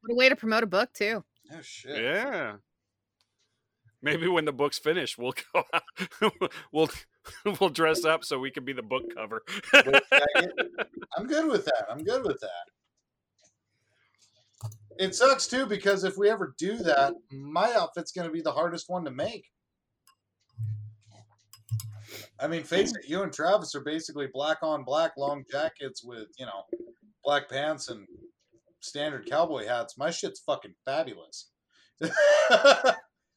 What a way to promote a book too. Oh shit. Yeah. Maybe when the book's finished, we'll go out. we'll we'll dress up so we can be the book cover. I'm good with that. I'm good with that. It sucks too because if we ever do that, my outfit's gonna be the hardest one to make. I mean, face it, you and Travis are basically black on black long jackets with, you know, black pants and standard cowboy hats. My shit's fucking fabulous. I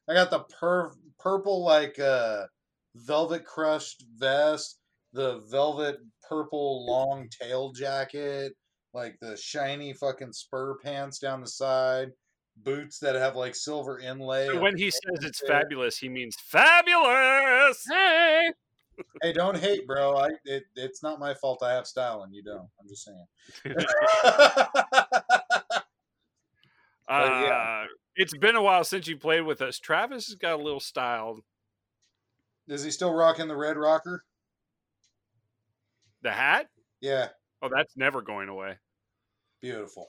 got the per- purple like uh velvet crushed vest, the velvet purple long tail jacket, like the shiny fucking spur pants down the side, boots that have like silver inlay. So when he says it's there. fabulous, he means fabulous. Hey. Hey, don't hate, bro. I it, it's not my fault. I have style and you don't. I'm just saying. Uh, yeah. It's been a while since you played with us. Travis has got a little style. Is he still rocking the red rocker? The hat? Yeah, Oh, that's never going away. beautiful.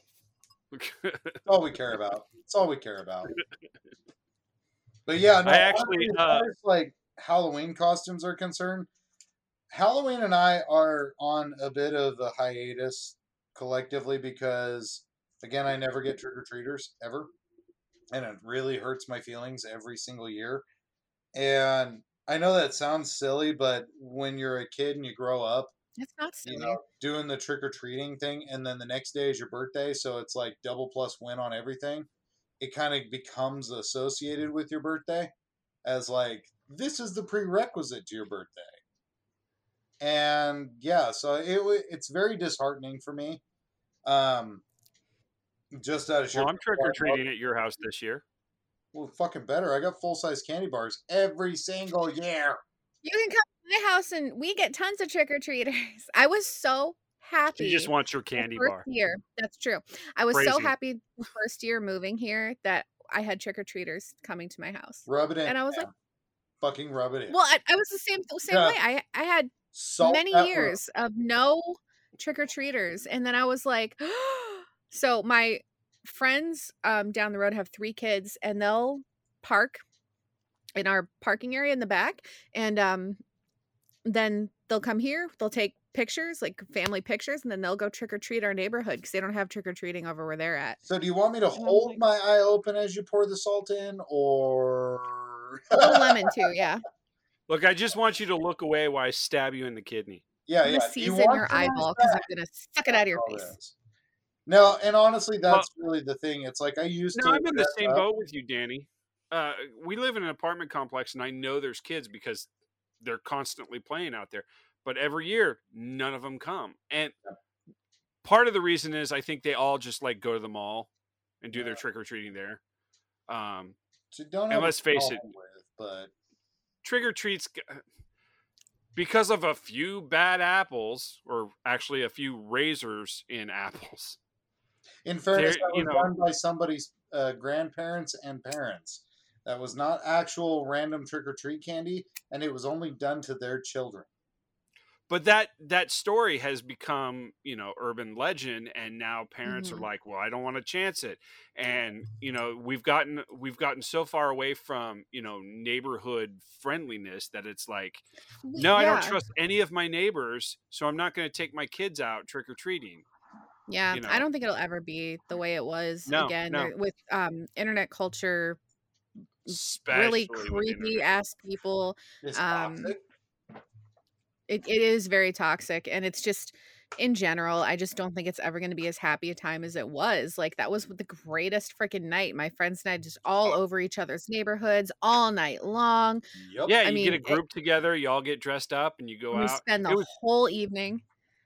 That's all we care about. That's all we care about. But yeah, no, I actually, honestly, as uh, as, like Halloween costumes are concerned, Halloween and I are on a bit of a hiatus collectively because, again, I never get trick or treaters ever, and it really hurts my feelings every single year. And I know that sounds silly, but when you're a kid and you grow up, It's not silly. you know, doing the trick or treating thing, and then the next day is your birthday, so it's like double plus win on everything. It kind of becomes associated with your birthday as like this is the prerequisite to your birthday. And yeah, so it wa- it's very disheartening for me. Um, just out of well, I'm trick or treating at your house this year. Well, fucking better. I got full size candy bars every single year. You can come to my house and we get tons of trick or treaters. I was so happy. You just want your candy first bar. year. That's true. I was so happy the first year moving here that I had trick or treaters coming to my house. Rub it in. And I was like, fucking rub it in. well, I, I was the same the same Yeah. way. I I had Salt many that rub. years of no trick or treaters, and then I was like, so my friends um down the road have three kids, and they'll park in our parking area in the back, and um then they'll come here, they'll take pictures, like family pictures, and then they'll go trick or treat our neighborhood because they don't have trick or treating over where they're at. So do you want me to And I was hold like- my eye open as you pour the salt in, or A little lemon too, yeah. Look, I just want you to look away while I stab you in the kidney. yeah, yeah. gonna you season want your eyeball because? I'm gonna suck it out of your All face. this. No, and honestly, that's really the thing. It's like I used No, to. I'm in the same up- boat with you, Danny. Uh, we live in an apartment complex, and I know there's kids because they're constantly playing out there. But every year, none of them come, and part of the reason is I think they all just like go to the mall and do their trick or treating there. Um, So don't And let's face it, with, but trick or treats because of a few bad apples, or actually a few razors in apples. In fairness, There- that was know- done by somebody's uh, grandparents and parents. That was not actual random trick or treat candy, and it was only done to their children. but that that story has become you know urban legend and now parents Mhm. are like well i don't want to chance it and you know we've gotten we've gotten so far away from you know neighborhood friendliness that it's like We- no i don't trust any of my neighbors so i'm not going to take my kids out trick-or-treating Yeah, you know. I don't think it'll ever be the way it was No, again no. with um internet culture. especially really creepy ass people. Um. It it is very toxic, and it's just in general. I just don't think it's ever going to be as happy a time as it was. Like that was the greatest freaking night. My friends and I just all over each other's neighborhoods all night long. Yep. yeah I you get a mean, it- group together you all get dressed up and you go we out spend the was- whole evening.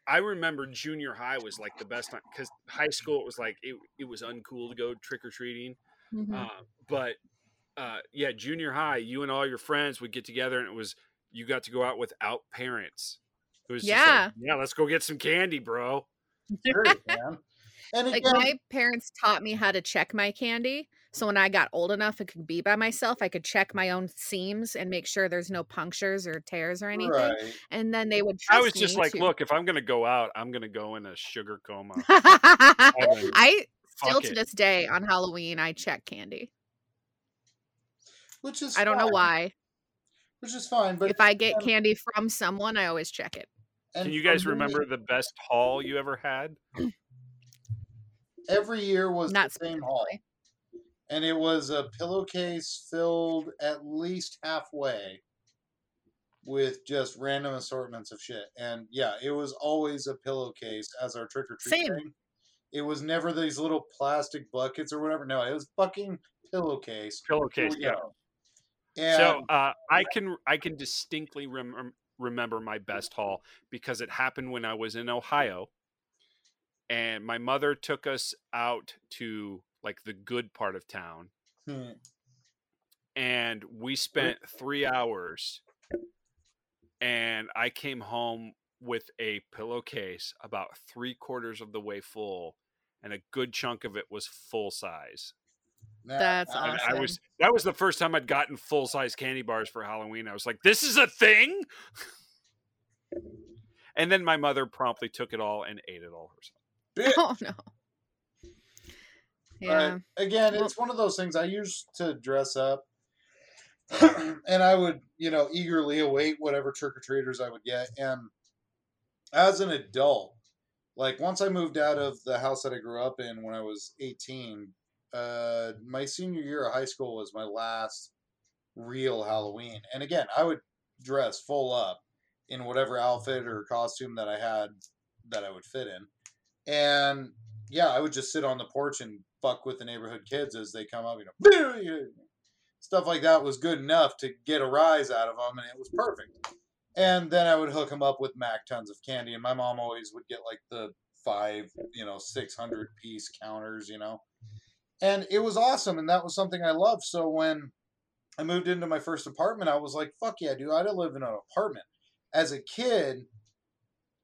I remember junior high was like the best time because high school it was like it, it was uncool to go trick or treating. Mhm. Uh, but uh, yeah, junior high, you and all your friends would get together, and it was you got to go out without parents. It was Yeah. just like, yeah, let's go get some candy, bro. Serious, man. And like my parents taught me how to check my candy so when i got old enough and could be by myself i could check my own seams and make sure there's no punctures or tears or anything right. and then they would I was just me like, to- look, if I'm gonna go out, I'm gonna go in a sugar coma. i still to it. this day on halloween i check candy Which is i don't know why Which is fine, but if i get again, candy from someone i always check it and Can you guys remember the best haul you ever had? every year was not the same haul, specifically. And it was a pillowcase filled at least halfway with just random assortments of shit. And yeah, it was always a pillowcase as our trick or treat Same. thing. It was never these little plastic buckets or whatever. No, it was fucking pillowcase. Pillowcase. Yeah. go. And So uh, I can I can distinctly rem- remember my best haul because it happened when I was in Ohio. and my mother took us out to like the good part of town, Hmm. and we spent three hours. And I came home with a pillowcase about three quarters of the way full, and a good chunk of it was full size. That's I- awesome. I was that was the first time I'd gotten full size candy bars for Halloween. I was like, "This is a thing." and then my mother promptly took it all and ate it all herself. Oh no. Yeah. But again, Well- it's one of those things I used to dress up, and I would, you know, eagerly await whatever trick or treaters I would get. And as an adult, like once I moved out of the house that I grew up in when I was 18, uh, my senior year of high school was my last real Halloween. And again, I would dress full up in whatever outfit or costume that I had that I would fit in. And yeah, I would just sit on the porch and fuck with the neighborhood kids as they come up, you know, stuff like that was good enough to get a rise out of them, and it was perfect. And then I would hook them up with Mac tons of candy, and my mom always would get like the five, you know, six hundred piece counters, you know, and it was awesome, and that was something I loved. So when I moved into my first apartment, I was like, fuck yeah, dude, I'd live in an apartment. As a kid,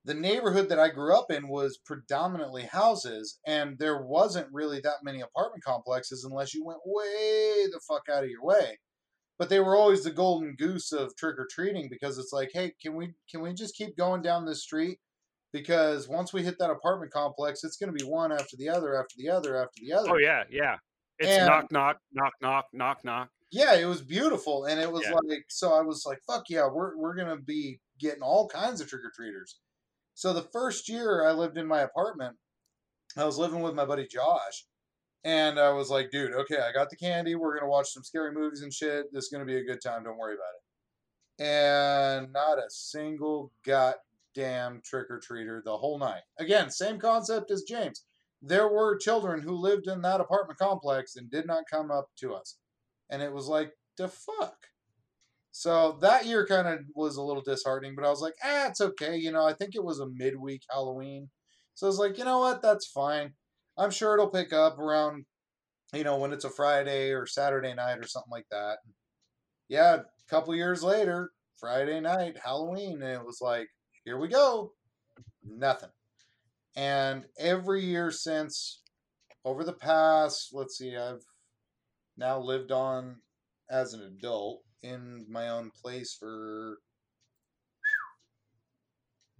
the neighborhood that I grew up in was predominantly houses, and there wasn't really that many apartment complexes unless you went way the fuck out of your way. But they were always the golden goose of trick or treating because it's like, hey, can we can we just keep going down this street? Because once we hit that apartment complex, it's going to be one after the other, after the other, after the other. Oh yeah, yeah. It's And- knock knock knock knock knock knock. yeah, it was beautiful, and it was Yeah. like so. I was like, "Fuck yeah, we're we're gonna be getting all kinds of trick or treaters." So the first year I lived in my apartment, I was living with my buddy Josh, and I was like, "Dude, okay, I got the candy. We're gonna watch some scary movies and shit. This is gonna be a good time. Don't worry about it." And not a single goddamn trick or treater the whole night. Again, same concept as James. There were children who lived in that apartment complex and did not come up to us and it was like the fuck so that year kind of was a little disheartening but i was like ah it's okay you know i think it was a midweek halloween so i was like you know what? That's fine. I'm sure it'll pick up around you know when it's a friday or saturday night or something like that yeah a couple years later friday night halloween and it was like here we go. Nothing. And every year since over the past let's see i've now lived on as an adult in my own place for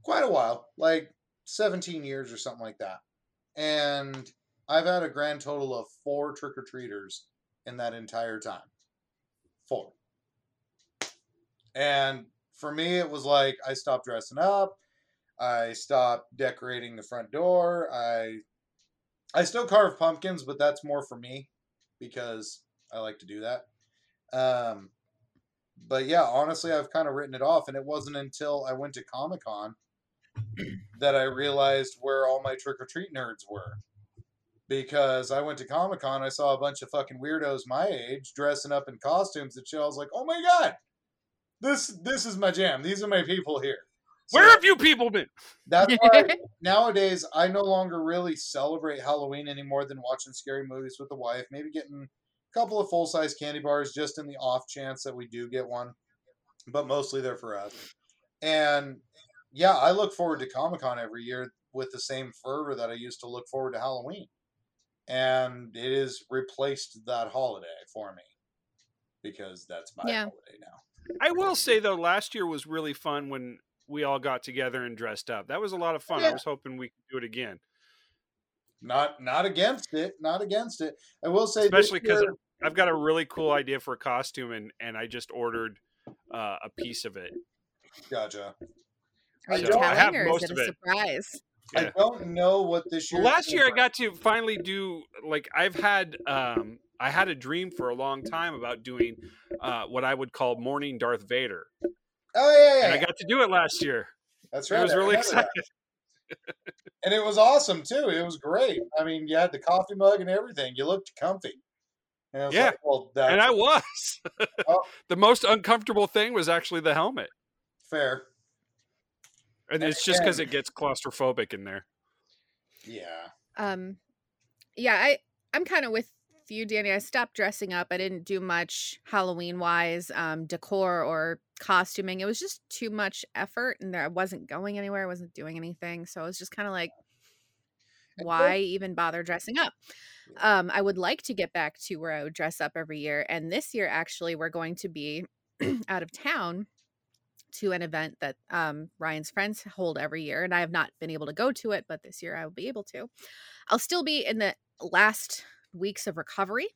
quite a while, like 17 years or something like that. And I've had a grand total of four trick or treaters in that entire time. Four. And for me, it was like I stopped dressing up. I stopped decorating the front door. I I still carve pumpkins, but that's more for me because I like to do that. Um, but yeah, honestly, I've kind of written it off, and it wasn't until I went to Comic Con that I realized where all my trick or treat nerds were. Because I went to Comic Con, I saw a bunch of fucking weirdos my age dressing up in costumes and shit. I was like, oh my god, this this is my jam. These are my people here. Where have you people been? that's why nowadays I no longer really celebrate Halloween any more than watching scary movies with the wife. Maybe getting a couple of full size candy bars just in the off chance that we do get one, but mostly they're for us. And yeah, I look forward to Comic Con every year with the same fervor that I used to look forward to Halloween. And it has replaced that holiday for me because that's my Yeah. holiday now. I will say though, last year was really fun when we all got together and dressed up. That was a lot of fun. I was hoping we could do it again, Not not against it, not against it. I will say, especially because year- I've got a really cool idea for a costume, and and I just ordered uh, a piece of it. Gotcha. Are you So I have telling or is most it of a it. surprise? I don't know what this year. Well, last year I got to finally do like I've had um I had a dream for a long time about doing uh what I would call morning Darth Vader. Oh yeah, yeah, And I got to do it last year. that's right. I was I really excited. and it was awesome too. It was great. I mean, you had the coffee mug and everything. You looked comfy. And I was Yeah. like, well, that's And I was. Oh. the most uncomfortable thing was actually the helmet. fair. And it's just because it gets claustrophobic in there. Yeah. Um, yeah, I I'm kind of with you, Danny. I stopped dressing up. I didn't do much Halloween wise, um, decor or costuming. It was just too much effort, and there I wasn't going anywhere. I wasn't doing anything, so I was just kind of like, And why even bother dressing up? Um, I would like to get back to where I would dress up every year, and this year actually we're going to be out of town to an event that um, Ryan's friends hold every year, and I have not been able to go to it, but this year I will be able to. I'll still be in the last weeks of recovery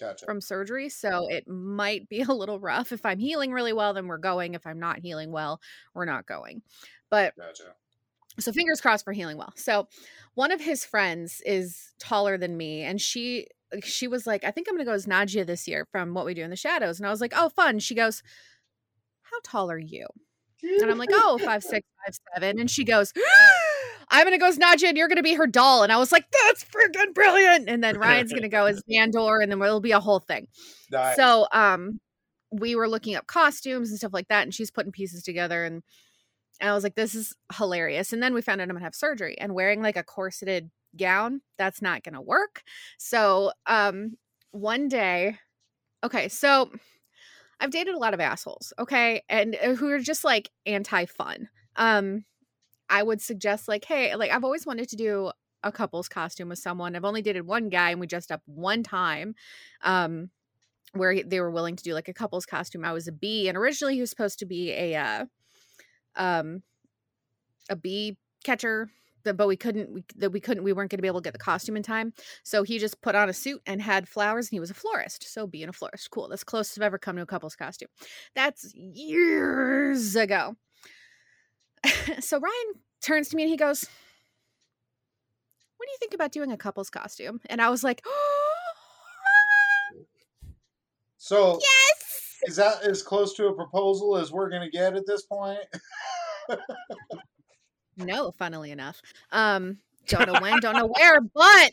Gotcha. from surgery, so it might be a little rough. If I'm healing really well, then we're going. If I'm not healing well, we're not going. But Gotcha. So fingers crossed for healing well. So one of his friends is taller than me, and she she was like, I think I'm gonna go as Nadja this year from What We Do in the Shadows. And I was like, Oh, fun. She goes, How tall are you? And I'm like, oh, five, six, five, seven. And she goes, I'm gonna go as Nadja and you're gonna be her doll. And I was like, that's freaking brilliant. And then Ryan's gonna go as Nandor, and then it'll be a whole thing. Nice. So um we were looking up costumes and stuff like that, and she's putting pieces together and and I was like, this is hilarious. And then we found out I'm gonna have surgery and wearing like a corseted gown, that's not gonna work. So um one day, okay, so I've dated a lot of assholes, okay, and uh, who are just like anti fun. Um, I would suggest like, hey, like I've always wanted to do a couple's costume with someone. I've only dated one guy, and we dressed up one time, um, where they were willing to do like a couple's costume. I was a bee, and originally he was supposed to be a, uh, um, a bee catcher. But we couldn't. We that we couldn't. We weren't going to be able to get the costume in time. So he just put on a suit and had flowers, and he was a florist. So being a florist, cool. That's closest I've ever come to a couple's costume. That's years ago. so Ryan turns to me and he goes, "What do you think about doing a couple's costume?" And I was like, So "Yes." Is that as close to a proposal as we're gonna get at this point? No, funnily enough. Um, don't know when, don't know where, but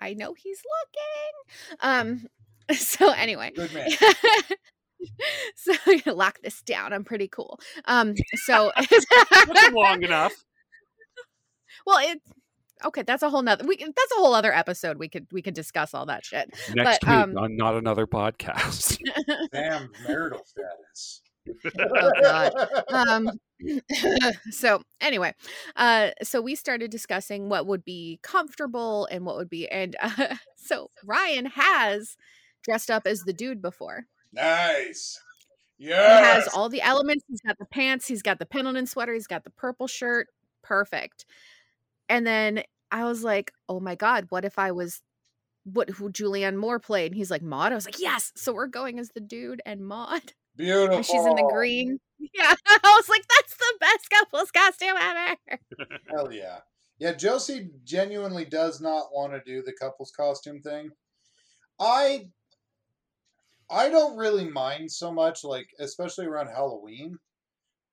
I know he's looking. Um, so anyway. Good man. so I'm gonna lock this down. I'm pretty cool. Um, so Took long enough. well, it okay. That's a whole nother. We can- that's a whole other episode. We could we could discuss all that shit. Next But, week um, on not another podcast. Damn marital status. Oh, God. um so anyway uh so we started discussing what would be comfortable and what would be and uh, so ryan has dressed up as the dude before nice. Yeah he has all the elements he's got the pants he's got the pendleton sweater he's got the purple shirt perfect and then i was like oh my god what if i was what who julianne moore played and he's like maude i was like yes so we're going as the dude and maude Beautiful. and she's in the green yeah i was like that's the best couple's costume ever Hell yeah. Yeah, Josie genuinely does not want to do the couple's costume thing. I I don't really mind so much, like especially around Halloween.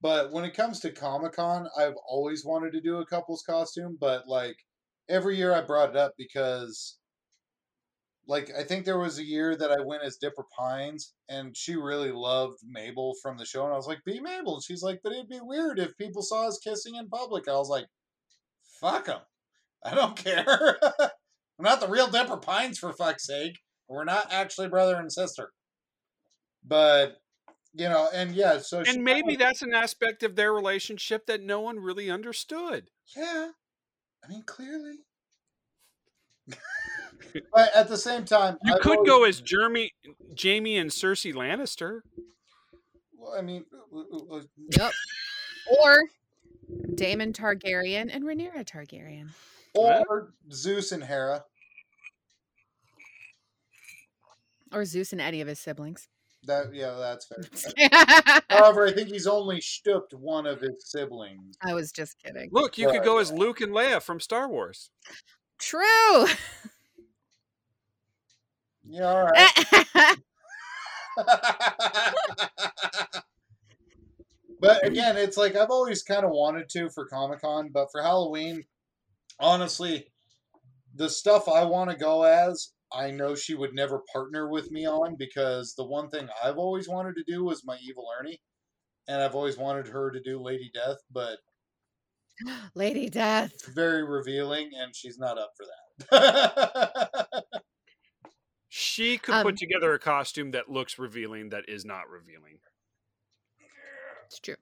But when it comes to Comic Con, I've always wanted to do a couple's costume, but like every year I brought it up because like I think there was a year that I went as Dipper Pines and she really loved Mabel from the show and I was like, be Mabel. And she's like, but it'd be weird if people saw us kissing in public. I was like, fuck them. I don't care. We're not the real Dipper Pines for fuck's sake. We're not actually brother and sister. But you know, and yeah, so and maybe that's an aspect of their relationship that no one really understood. Yeah. I mean, clearly. but at the same time, You I've could always- go as Jeremy, Jamie, and Cersei Lannister. Well, I mean, uh, uh, uh, Yep. or Daemon Targaryen and Rhaenyra Targaryen. or Zeus and Hera. Or Zeus and any of his siblings. That yeah, that's fair. However, I think he's only stooped one of his siblings. I was just kidding. Look, you could go as Luke and Leia from Star Wars. True. Yeah, all right. but again, it's like I've always kind of wanted to for Comic Con, but for Halloween, honestly, the stuff I want to go as, I know she would never partner with me on because the one thing I've always wanted to do was my evil Ernie, and I've always wanted her to do Lady Death, but Lady Death. very revealing, and she's not up for that. She could Um, put together a costume that looks revealing that is not revealing. It's true.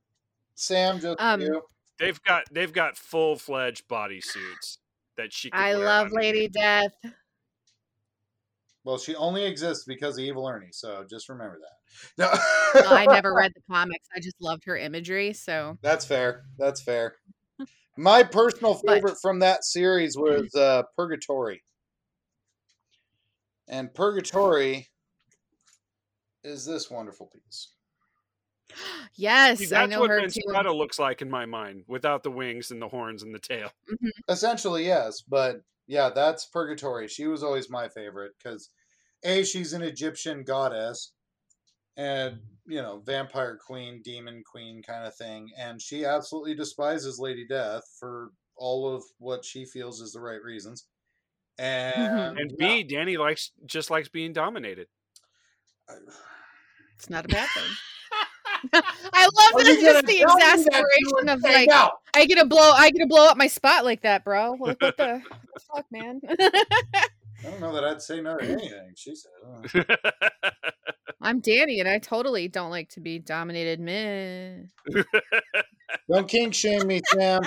Sam, just Um, you. They've got they've got full fledged bodysuits that she. Could I wear love. Lady Death. Well, she only exists because of Evil Ernie, so just remember that. No. Well, I never read the comics. I just loved her imagery. So That's fair. That's fair. My personal But- favorite from that series was uh, Purgatory. And Purgatory is this wonderful piece. yes, See, I that's know what her Vince too. Looks like in my mind, without the wings and the horns and the tail. Essentially, yes, but yeah, that's Purgatory. She was always my favorite because a she's an Egyptian goddess, and you know, vampire queen, demon queen kind of thing, and she absolutely despises Lady Death for all of what she feels is the right reasons. Mm-hmm. And, And B, Danny likes just likes being dominated. It's not a bad thing. I love Are that it's just the tell me that you exasperation of like no? I get to blow I get to blow up my spot like that, bro. Like what the, the fuck, man? I don't know that I'd say no to anything she said. I'm Danny and I totally don't like to be dominated. Meh. Don't kink shame me, Sam.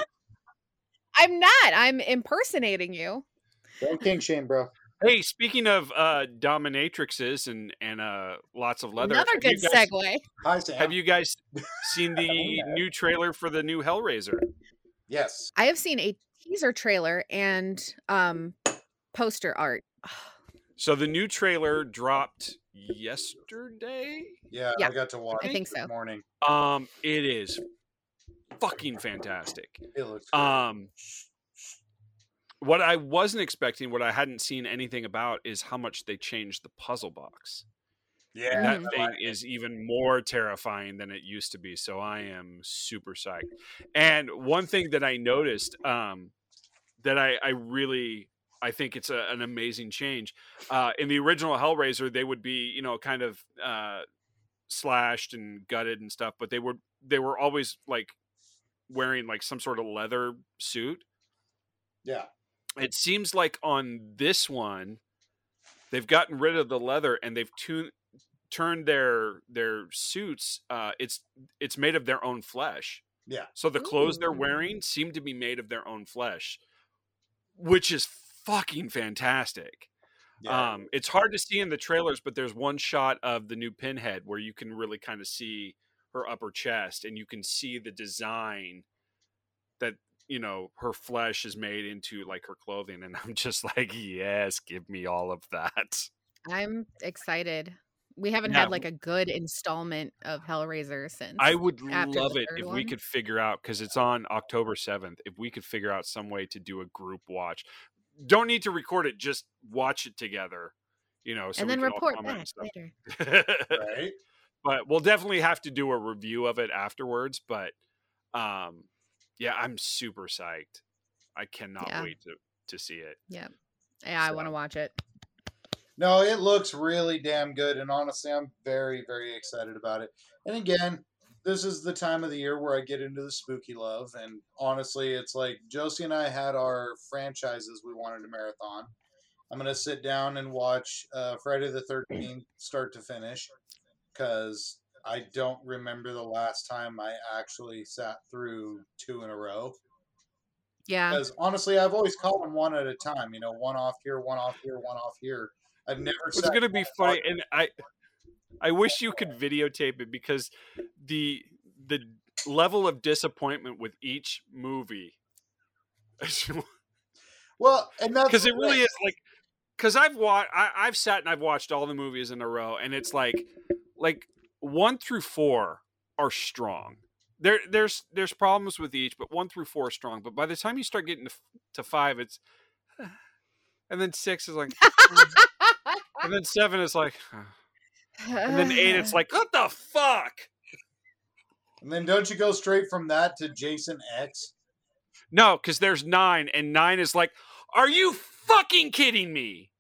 I'm not. I'm impersonating you. Don't kink shame, bro. hey, speaking of uh dominatrixes and and uh lots of leather. Another good guys- segue. Hi, Sam. Have you guys seen the new trailer for the new Hellraiser? Yes. I have seen a teaser trailer and um poster art. So the new trailer dropped yesterday. Yeah, Yeah, I got to watch I think so. morning. Um, it is fucking fantastic. It looks great. Um, what I wasn't expecting, what I hadn't seen anything about, is how much they changed the puzzle box. yeah, And that no, thing is even more terrifying than it used to be. So I am super psyched. And one thing that I noticed, um, that I, I really I think it's a, an amazing change. Uh, in the original Hellraiser, they would be you know kind of uh, slashed and gutted and stuff, but they were they were always like wearing like some sort of leather suit. yeah. It seems like on this one, they've gotten rid of the leather and they've tuned turned their their suits. Uh, it's it's made of their own flesh. Yeah. So the clothes they're wearing seem to be made of their own flesh, which is fucking fantastic. Yeah. Um, it's hard to see in the trailers, but there's one shot of the new Pinhead where you can really kind of see her upper chest, and you can see the design that you know her flesh is made into like her clothing, and I'm just like, yes, give me all of that. I'm excited. We haven't Yeah. had like a good installment of Hellraiser since. I would love it third if we could figure out because it's on October 7th. If we could figure out some way to do a group watch, don't need to record it, just watch it together. You know, so and then report comment back later. right. but we'll definitely have to do a review of it afterwards. But um, yeah, I'm super psyched. I cannot Yeah. wait to to see it. Yeah, Yeah, I want to watch it. No, it looks really damn good, and honestly, I'm very, very excited about it. And again, this is the time of the year where I get into the spooky love, and honestly, it's like Josie and I had our franchises we wanted to marathon. I'm gonna sit down and watch uh, Friday the Thirteenth start to finish, because I don't remember the last time I actually sat through two in a row. Yeah, Because honestly, I've always caught them one at a time. You know, one off here, one off here, one off here. I've never. It's gonna be funny, and I I wish you could videotape it because the the level of disappointment with each movie Well, and that's because it really is like because I've watched I've sat and I've watched all the movies in a row and it's like like one through four are strong. There there's there's problems with each, but one through four are strong. But by the time you start getting to, f- to five, it's and then six is like, and then seven is like, and then eight it's like, what the fuck? And then don't you go straight from that to Jason X? No, because there's nine, and nine is like, are you fucking kidding me?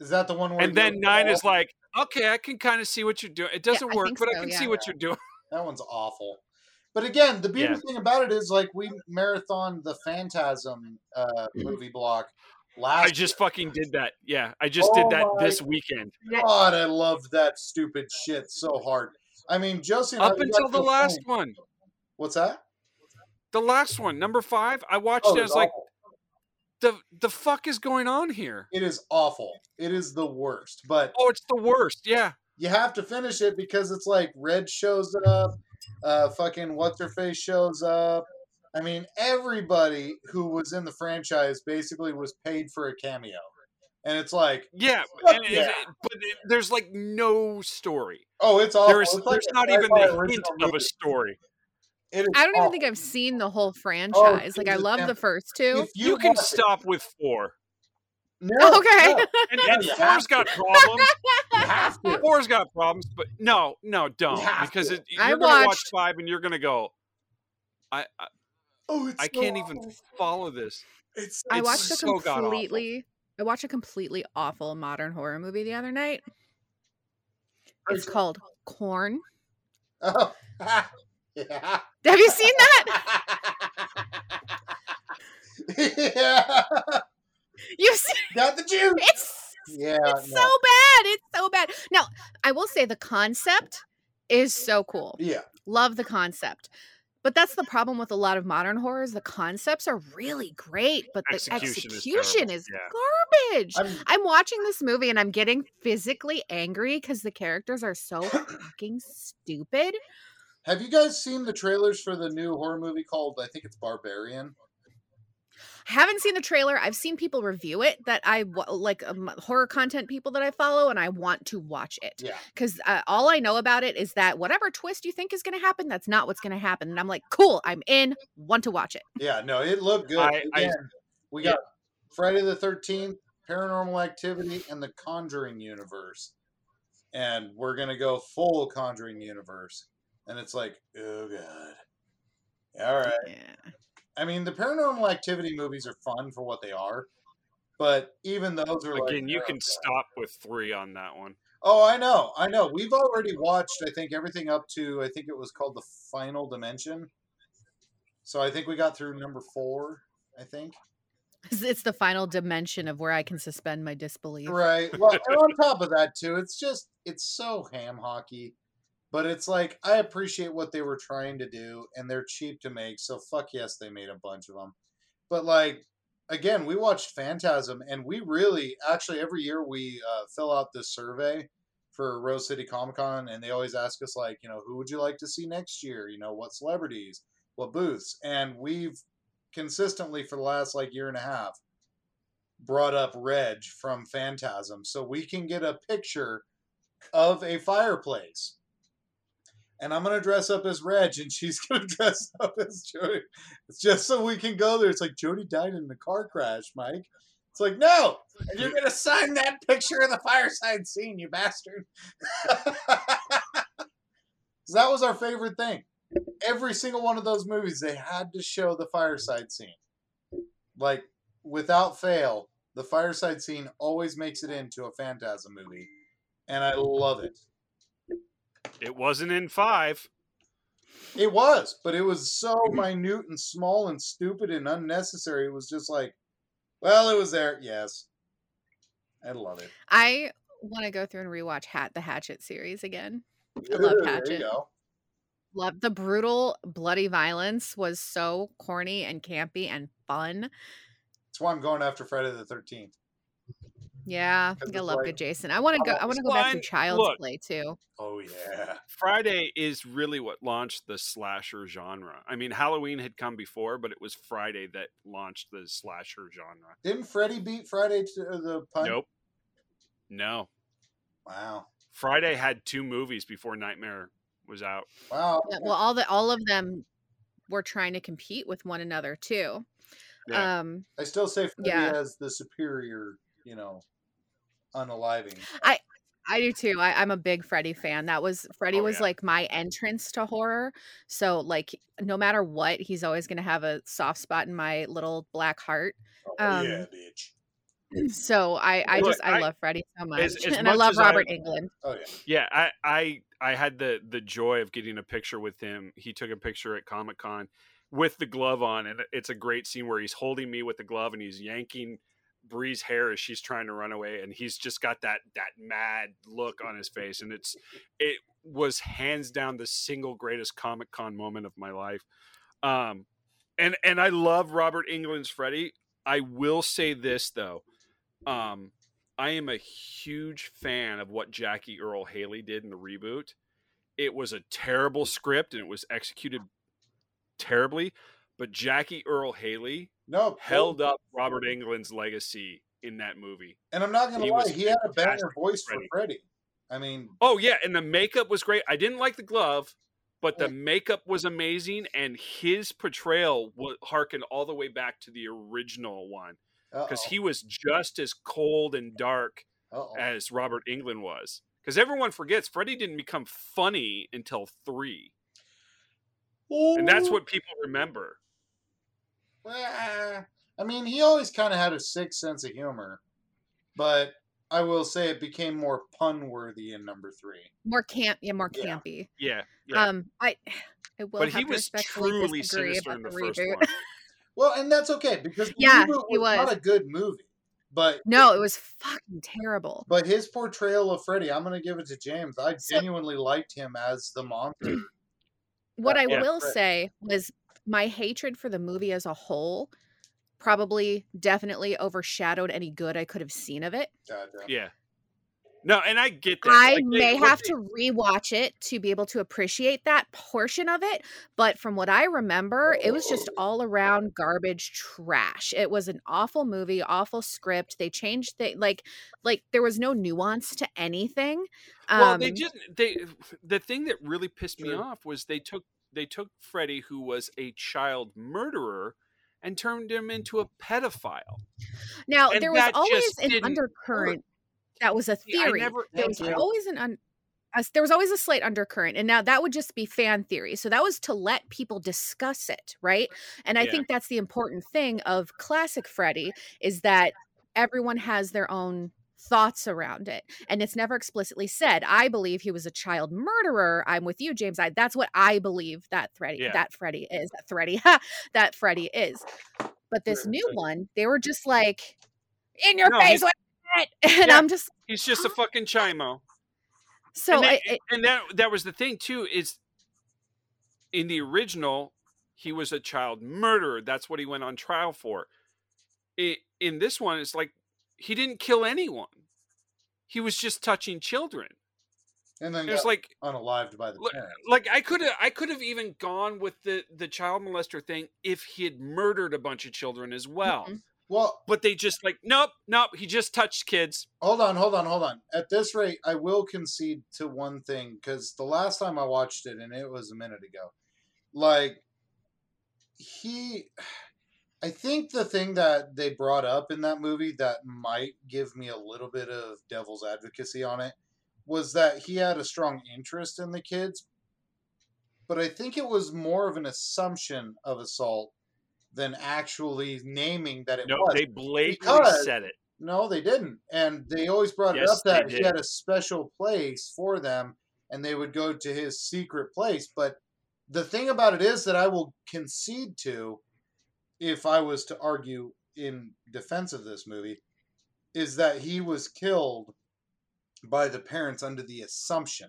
Is that the one where? And then goes nine is like, okay, I can kind of see what you're doing. It doesn't I work, think but I can yeah. see what you're doing. that one's awful. But again, the beautiful Yeah. thing about it is like we marathon the Phantasm uh, movie block last. I just fucking did that. Yeah, I just did Oh that my this weekend. God, I loved that stupid shit so hard. I mean, Josie. Up until to the a last point- one. What's that? The last one, number five. I watched Oh, it. I it's was like, the the fuck is going on here? It is awful. It is the worst. But Oh, it's the worst. Yeah. you have to finish it because it's like Red shows up, uh, fucking what's her face shows up. I mean, everybody who was in the franchise basically was paid for a cameo, and it's like, Yeah, Fuck and it- yeah. but it, there's like no story. oh, it's all There's It's there's a not even sci-fi the hint original of a story. I don't even think I've seen the whole oh, franchise. like I love the first two. If you, You, can watch it- stop with four, No, oh, Okay. no, and, and you have four's got problems. you have to. Four's got problems, but no, no, don't have because it, you're I gonna watch five and you're gonna go. I I, Oh, it's I so can't even follow this. It's I It's watched a so god-awful. completely I watched a completely awful modern horror movie the other night. It's called Corn. Oh, yeah. Have you seen that? yeah. You see Got the juice. it's Yeah. it's no. so bad. It's so bad. Now, I will say the concept is so cool. Yeah. Love the concept. But that's the problem with a lot of modern horrors. The concepts are really great, but the Execution is execution is, terrible. garbage. I'm, I'm watching this movie and I'm getting physically angry because the characters are so fucking stupid. have you guys seen the trailers for the new horror movie called I think it's Barbarian? Haven't seen the trailer. I've seen people review it that I like um, horror content people that I follow, and I want to watch it Yeah. because uh, all I know about it is that whatever twist you think is going to happen, that's not what's going to happen. And I'm like, cool, I'm in, want to watch it. Yeah. No, it looked good. I- I- we got Friday the Thirteenth, Paranormal Activity, and the Conjuring universe, and we're gonna go full Conjuring universe. And it's like, oh god. All right. Yeah. I mean, the Paranormal Activity movies are fun for what they are, but even those are like Again, you oh, can God. stop with three on that one. Oh, I know, I know. We've already watched. I think everything up to. I think it was called the Final Dimension. So I think we got through number four. I think. It's- It's the final dimension of where I can suspend my disbelief. Right. Well, and on top of that too, it's just it's so ham hockey. But it's like I appreciate what they were trying to do, and they're cheap to make. So fuck yes, they made a bunch of them. But like again, we watched Phantasm, and we really actually every year we uh, fill out this survey for Rose City Comic Con, and they always ask us like, you know, who would you like to see next year? You know, what celebrities, what booths, and we've consistently for the last like year and a half brought up Reg from Phantasm so we can get a picture of a fireplace. And I'm gonna dress up as Reg, and she's gonna dress up as Jody. It's just so we can go there. It's like Jody died in the car crash, Mike. It's like no, and you're gonna sign that picture of the fireside scene, you bastard. that was our favorite thing. Every single one of those movies, they had to show the fireside scene. Like without fail, the fireside scene always makes it into a Phantasm movie, and I love it. It wasn't in five. It was, but it was so minute and small and stupid and unnecessary. It was just like, well, it was there. Yes, I love it. I want to go through and rewatch Hat the Hatchet series again. I love There you Hatchet. go. Love the brutal, bloody violence was so corny and campy and fun. That's why I'm going after Friday the Thirteenth. Yeah, 'Cause I it's love like- good Jason. I want to go. I want to go back to Fine, Child's look. Play too. Oh yeah, Friday is really what launched the slasher genre. I mean, Halloween had come before, but it was Friday that launched the slasher genre. didn't Freddy beat Friday to uh, the punch? Nope. No. Wow, Friday had two movies before Nightmare was out. wow. Yeah, well, all the all of them were trying to compete with one another too. Yeah. Um, I still say Freddy Yeah. as the superior, you know, unaliving. I I do too. I, I'm a big Freddy fan. That was Freddy Oh, was yeah. like my entrance to horror. So like no matter what, he's always gonna have a soft spot in my little black heart. Oh, Um, yeah, bitch. So I, I Look, just I, I- love Freddy so much, as and I love as I- Robert Englund. Oh yeah. Yeah, I, I I had the the joy of getting a picture with him. He took a picture at Comic Con with the glove on, and it's a great scene where he's holding me with the glove and he's yanking Bree's hair as she's trying to run away, and he's just got that that mad look on his face, and it's it was hands down the single greatest Comic Con moment of my life. Um, and and I love Robert Englund's Freddy. I will say this though, um, I am a huge fan of what Jackie Earle Haley did in the reboot. It was a terrible script and it was executed terribly, but Jackie Earle Haley No, held up Robert Englund's legacy in that movie. And I'm not gonna He lie, he had a banger fantastic voice for Freddy. Freddy. I mean, Oh yeah, and the makeup was great. I didn't like the glove, but the makeup was amazing, and his portrayal would harken all the way back to the original one because he was just as cold and dark uh-oh. as Robert Englund was. Because everyone forgets Freddy didn't become funny until three, and that's what people remember. Well, I mean, he always kind of had a sick sense of humor, but I will say it became more pun worthy in number three. More camp, yeah, more campy. Yeah, yeah. Um, I I will but have he to was truly disagree sinister in the, the first reboot. one. Well, and that's okay because the Yeah, reboot he was, not a good movie, but No, it was fucking terrible. but his portrayal of Freddy, I'm gonna give it to James. I So- genuinely liked him as the monster. What I Yeah, will right. say was my hatred for the movie as a whole probably definitely overshadowed any good I could have seen of it. Gotcha. Yeah. No, and I get that. I Like, may what have they- to rewatch it to be able to appreciate that portion of it, but from what I remember, it was just all around garbage trash. It was an awful movie, awful script. They changed the like like there was no nuance to anything. Well, they Um, just they the thing that really pissed me off was they took they took Freddy, who was a child murderer, and turned him mm. into a pedophile. Now And there was always an didn't undercurrent that was a See, I theory. never- there was Thank you. always an un- a, there was always a slight undercurrent, and now that would just be fan theory. So that was to let people discuss it, right? And I Yeah. think that's the important thing of classic Freddy is that everyone has their own thoughts around it and it's never explicitly said i believe he was a child murderer i'm with you james i that's what i believe that freddy Yeah. that freddy is that freddy that freddy is but this Sure, new one they were just like in your No, face what it?" and Yeah. i'm just He's just a fucking chimo. so and that, I, I, and that that was the thing too is in the original he was a child murderer that's what he went on trial for I in this one it's like he didn't kill anyone he was just touching children And then it was like unalived by the parents. like I could have I could have even gone with the the child molester thing if he had murdered a bunch of children as well. Mhm. Well, But they just like nope, nope, he just touched kids. hold on, hold on, hold on. At this rate, I will concede to one thing because the last time I watched it, and it was a minute ago, like he, I think the thing that they brought up in that movie that might give me a little bit of devil's advocacy on it was that he had a strong interest in the kids, but I think it was more of an assumption of assault than actually naming that it No, was. they blatantly Because- said it. No, they didn't. And they always brought it up that he had a special place for them and they would go to his secret place. But the thing about it is that I will concede to, if I was to argue in defense of this movie, is that he was killed by the parents under the assumption.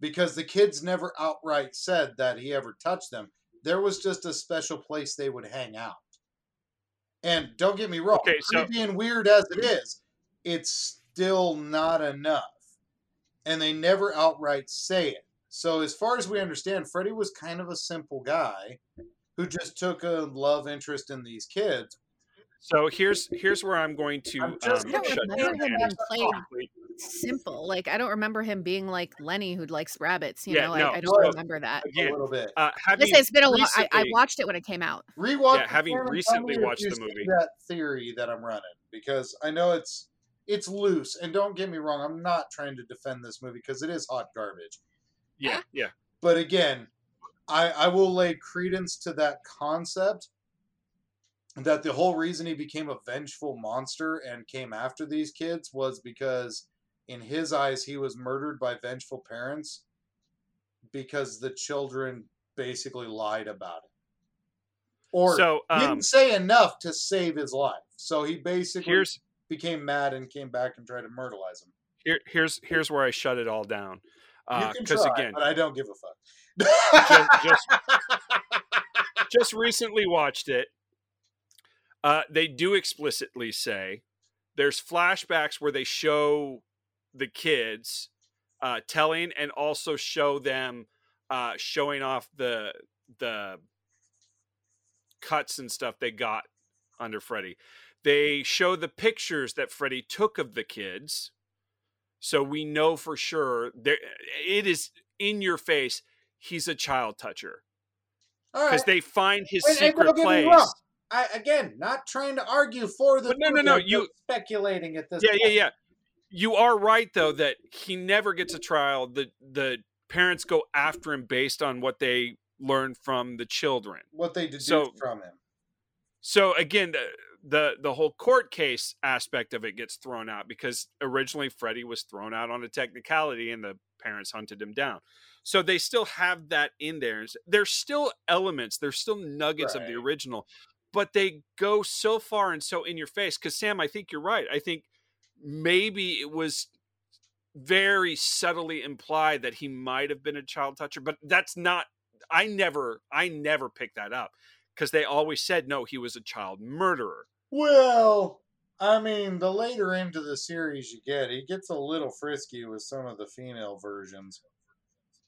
Because the kids never outright said that he ever touched them. There was just a special place they would hang out. And don't get me wrong, Okay, so- creepy and weird as it is, it's still not enough. And they never outright say it. So as far as we understand, Freddy was kind of a simple guy who just took a love interest in these kids. So here's here's where I'm going to I'm um, just I don't shut remember down him being played simple like i don't remember him being like lenny who likes rabbits you Yeah, know no, I, I don't so- remember that a little bit. Uh, having Listen, it's been a long I, I watched it when it came out Rewatch. Yeah, having film and tell recently watched the movie. That theory that I'm running because I know it's it's loose and don't get me wrong, I'm not trying to defend this movie because it is hot garbage. Yeah, yeah. But again, I I will lay credence to that concept that the whole reason he became a vengeful monster and came after these kids was because in his eyes he was murdered by vengeful parents because the children basically lied about it. Or So, um, didn't say enough to save his life. So he basically became mad and came back and tried to murderize him. Here, here's here's where I shut it all down. Because try, again, but i don't give a fuck just, just just recently watched it. Uh, they do explicitly say there's flashbacks where they show the kids uh, telling and also show them uh, showing off the the cuts and stuff they got under Freddy. They show the pictures that Freddy took of the kids, so we know for sure there it is in your face. He's a child toucher because right. they find his And- and secret me place. I, again, not trying to argue for the. But no, no, no, you- speculating at this. Yeah, yeah, point. yeah. You are right though that he never gets a trial. The the parents go after him based on what they learn from the children. What they deduced So- from him. So again, the, the whole court case aspect of it gets thrown out because originally Freddy was thrown out on a technicality and the parents hunted him down. So they still have that in there. There's still elements, there's still nuggets of the original, but they go so far and so in your face. Because Sam, I think you're right. I think maybe it was very subtly implied that he might have been a child toucher, but that's not. I never, I never picked that up because they always said no, he was a child murderer. Well, I mean, the later into the series you get, he gets a little frisky with some of the female versions.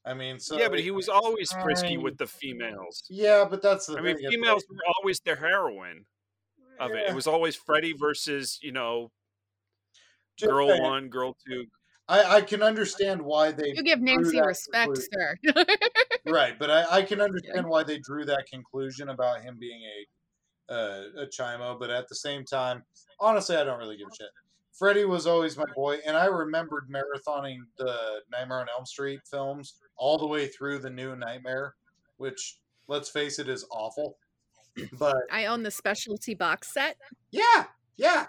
I mean, so yeah, but he was always frisky with the females. Yeah, but that's the I mean, females like- were always the heroine of it. It was always Freddy versus you know Just girl saying. one, girl two. I, I can understand why they You give Nancy respect, sir. right but I, I can understand why they drew that conclusion about him being a uh, a chimo but at the same time honestly i don't really give a shit Freddy was always my boy and i remembered marathoning the nightmare on elm street films all the way through the new nightmare which let's face it is awful but I own the specialty box set. yeah yeah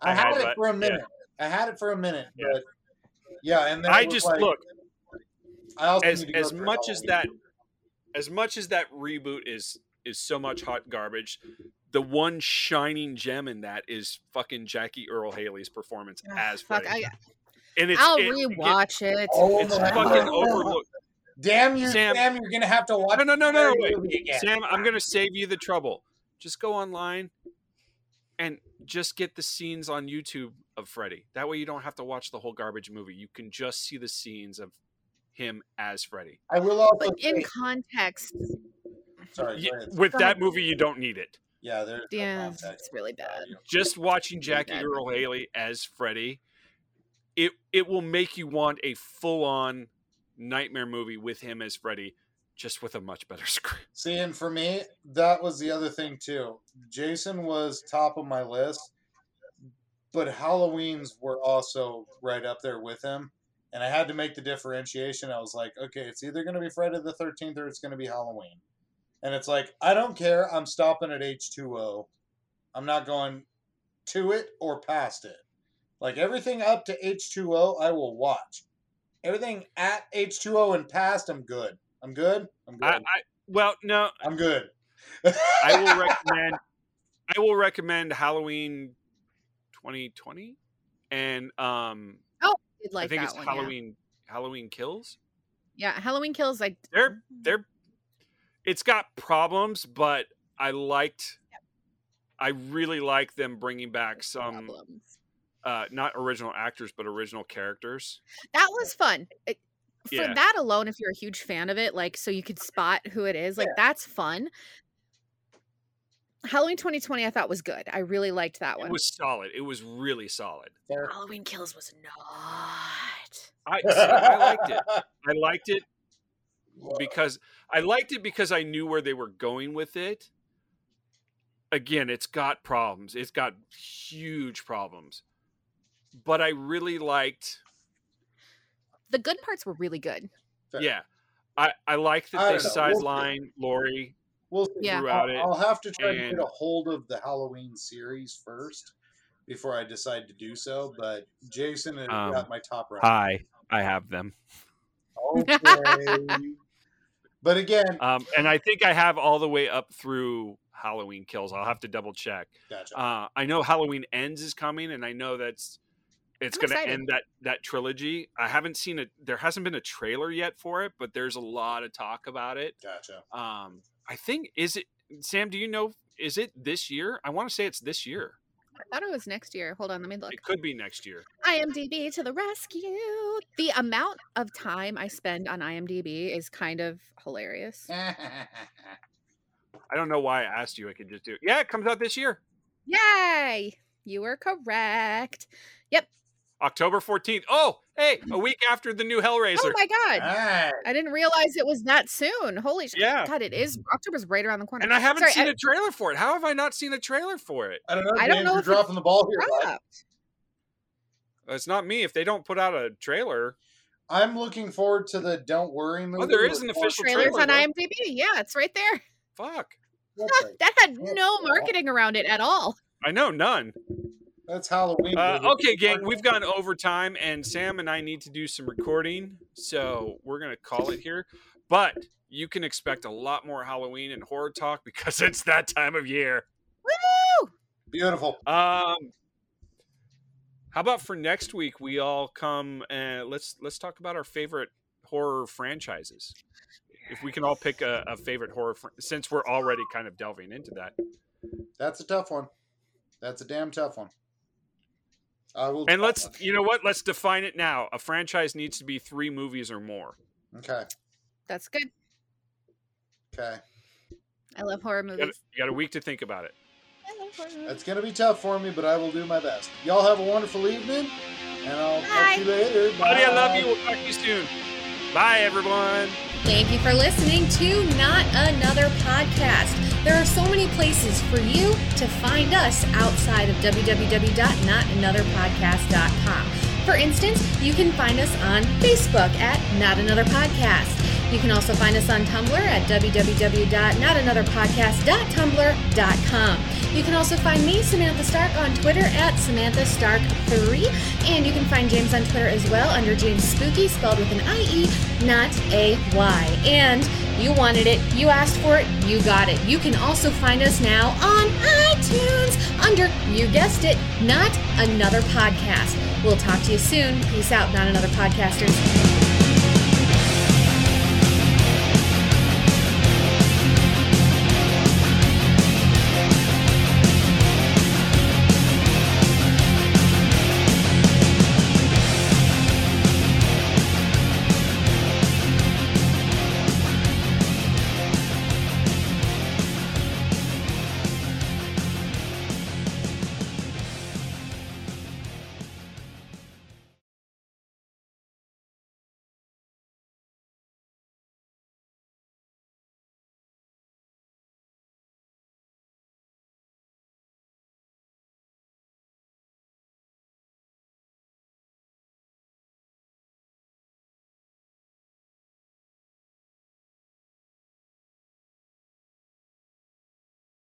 i, I had had it that, for a yeah. minute i had it for a minute Yeah. but yeah and then I just like- look I also as need to as much as that as much as that reboot is is so much hot garbage. The one shining gem in that is fucking Jackie Earle Haley's performance as Fuck, Freddy. I, and it's I'll it- it- rewatch it. Oh it's my fucking overlooked. Damn you, Sam. Sam- You're gonna have to watch. No, no, no, no, no, wait. again. Sam, I'm going to save you the trouble. Just go online and just get the scenes on YouTube of Freddy. That way you don't have to watch the whole garbage movie. You can just see the scenes of him as Freddy. I will also. But in say- context, sorry, Ye- with that movie, you don't need it. yeah, there's yeah, context. it's really bad. Just watching Jackie bad Earl. Haley as Freddy, it it will make you want a full on nightmare movie with him as Freddy, just with a much better script. See, and for me, that was the other thing too. Jason was top of my list, but Halloween's were also right up there with him. And I had to make the differentiation. I was like, okay, it's either going to be Friday the 13th or it's going to be Halloween. And it's like, I don't care. I'm stopping at H2O. I'm not going to it or past it. Like everything up to H2O, I will watch. Everything at H2O and past, I'm good. I'm good. I'm good. I, I well, no, I'm good. I will recommend. I will recommend Halloween 2020, and um, Did like I think it's one, yeah. Halloween. Halloween Kills. Yeah, Halloween Kills. I They're they're. It's got problems, but I liked. I really like them bringing back some, problems. uh, not original actors, but original characters. That was fun. It- for Yeah. that alone, if you're a huge fan of it, like so you could spot who it is, like that's fun. Halloween 2020, I thought was good. I really liked that one. It was solid. It was really solid. Halloween Kills was not. I see, I liked it. I liked it because I liked it because I knew where they were going with it. Again, it's got problems. It's got huge problems. But I really liked The good parts were really good. Fair. yeah. I I liked that I they don't know. We'll see. sideline Laurie We'll see. Yeah. throughout I'll, it. I'll have to try to and- get a hold of the Halloween series first before I decide to do so. But Jason has Um, got my top right. Hi, I have them. Okay. but again, Um, and I think I have all the way up through Halloween Kills. I'll have to double check. gotcha. Uh, I know Halloween Ends is coming, and I know that's it's going to end that that trilogy. I haven't seen it. There hasn't been a trailer yet for it, but there's a lot of talk about it. gotcha. Um, I think is it Sam? Do you know? Is it this year? I want to say it's this mm. year. I thought it was next year. Hold on, let me look. It could be next year. IMDb to the rescue. The amount of time I spend on IMDb is kind of hilarious. I don't know why I asked you. I could just do it. Yeah, it comes out this year, Yay! You were correct. Yep. October fourteenth. Oh, hey, a week after the new oh Hellraiser. Oh my god. Alright. I didn't realize it was that soon. Holy shit. Yeah. God, it is. October's right around the corner. and I haven't Sorry, seen I- a trailer for it. How have I not seen a trailer for it? I don't know. I don't know You're if dropping the ball here. Uh, it's not me. If they don't put out a trailer, I'm looking forward to the Don't Worry oh, movie. Oh, there is with an official trailer, on though. IMDb. Yeah, it's right there. fuck. That's, that had no marketing around it at all. I know none. That's Halloween. Uh, okay, gang, we've gone overtime, and Sam and I need to do some recording, so we're gonna call it here. But you can expect a lot more Halloween and horror talk because it's that time of year. Woo! Beautiful. Um, how about for next week we all come and let's let's talk about our favorite horror franchises. If we can all pick a, a favorite horror, fr- since we're already kind of delving into that. That's a tough one. That's a damn tough one. I will. And let's, you know what? Let's define it now. A franchise needs to be three movies or more. Okay. That's good. Okay. I love horror You got, movies. you got a week to think about it. I love horror movies. That's gonna be tough for me, but I will do my best. Y'all have a wonderful evening, and I'll talk Bye. to you later. Buddy, I love you. We'll talk to you soon. Bye, everyone. Thank you for listening to Not Another Podcast. There are so many places for you to find us outside of www.notanotherpodcast.com. For instance, you can find us on Facebook at Not Another Podcast. You can also find us on Tumblr at www.notanotherpodcast.tumblr.com. You can also find me, Samantha Stark, on Twitter at Samantha Stark3. And you can find James on Twitter as well under James Spookie, spelled with an I-E, not a Y. And you wanted it, you asked for it, you got it. You can also find us now on iTunes under, you guessed it, Not Another Podcast. We'll talk to you soon. Peace out, Not Another Podcasters.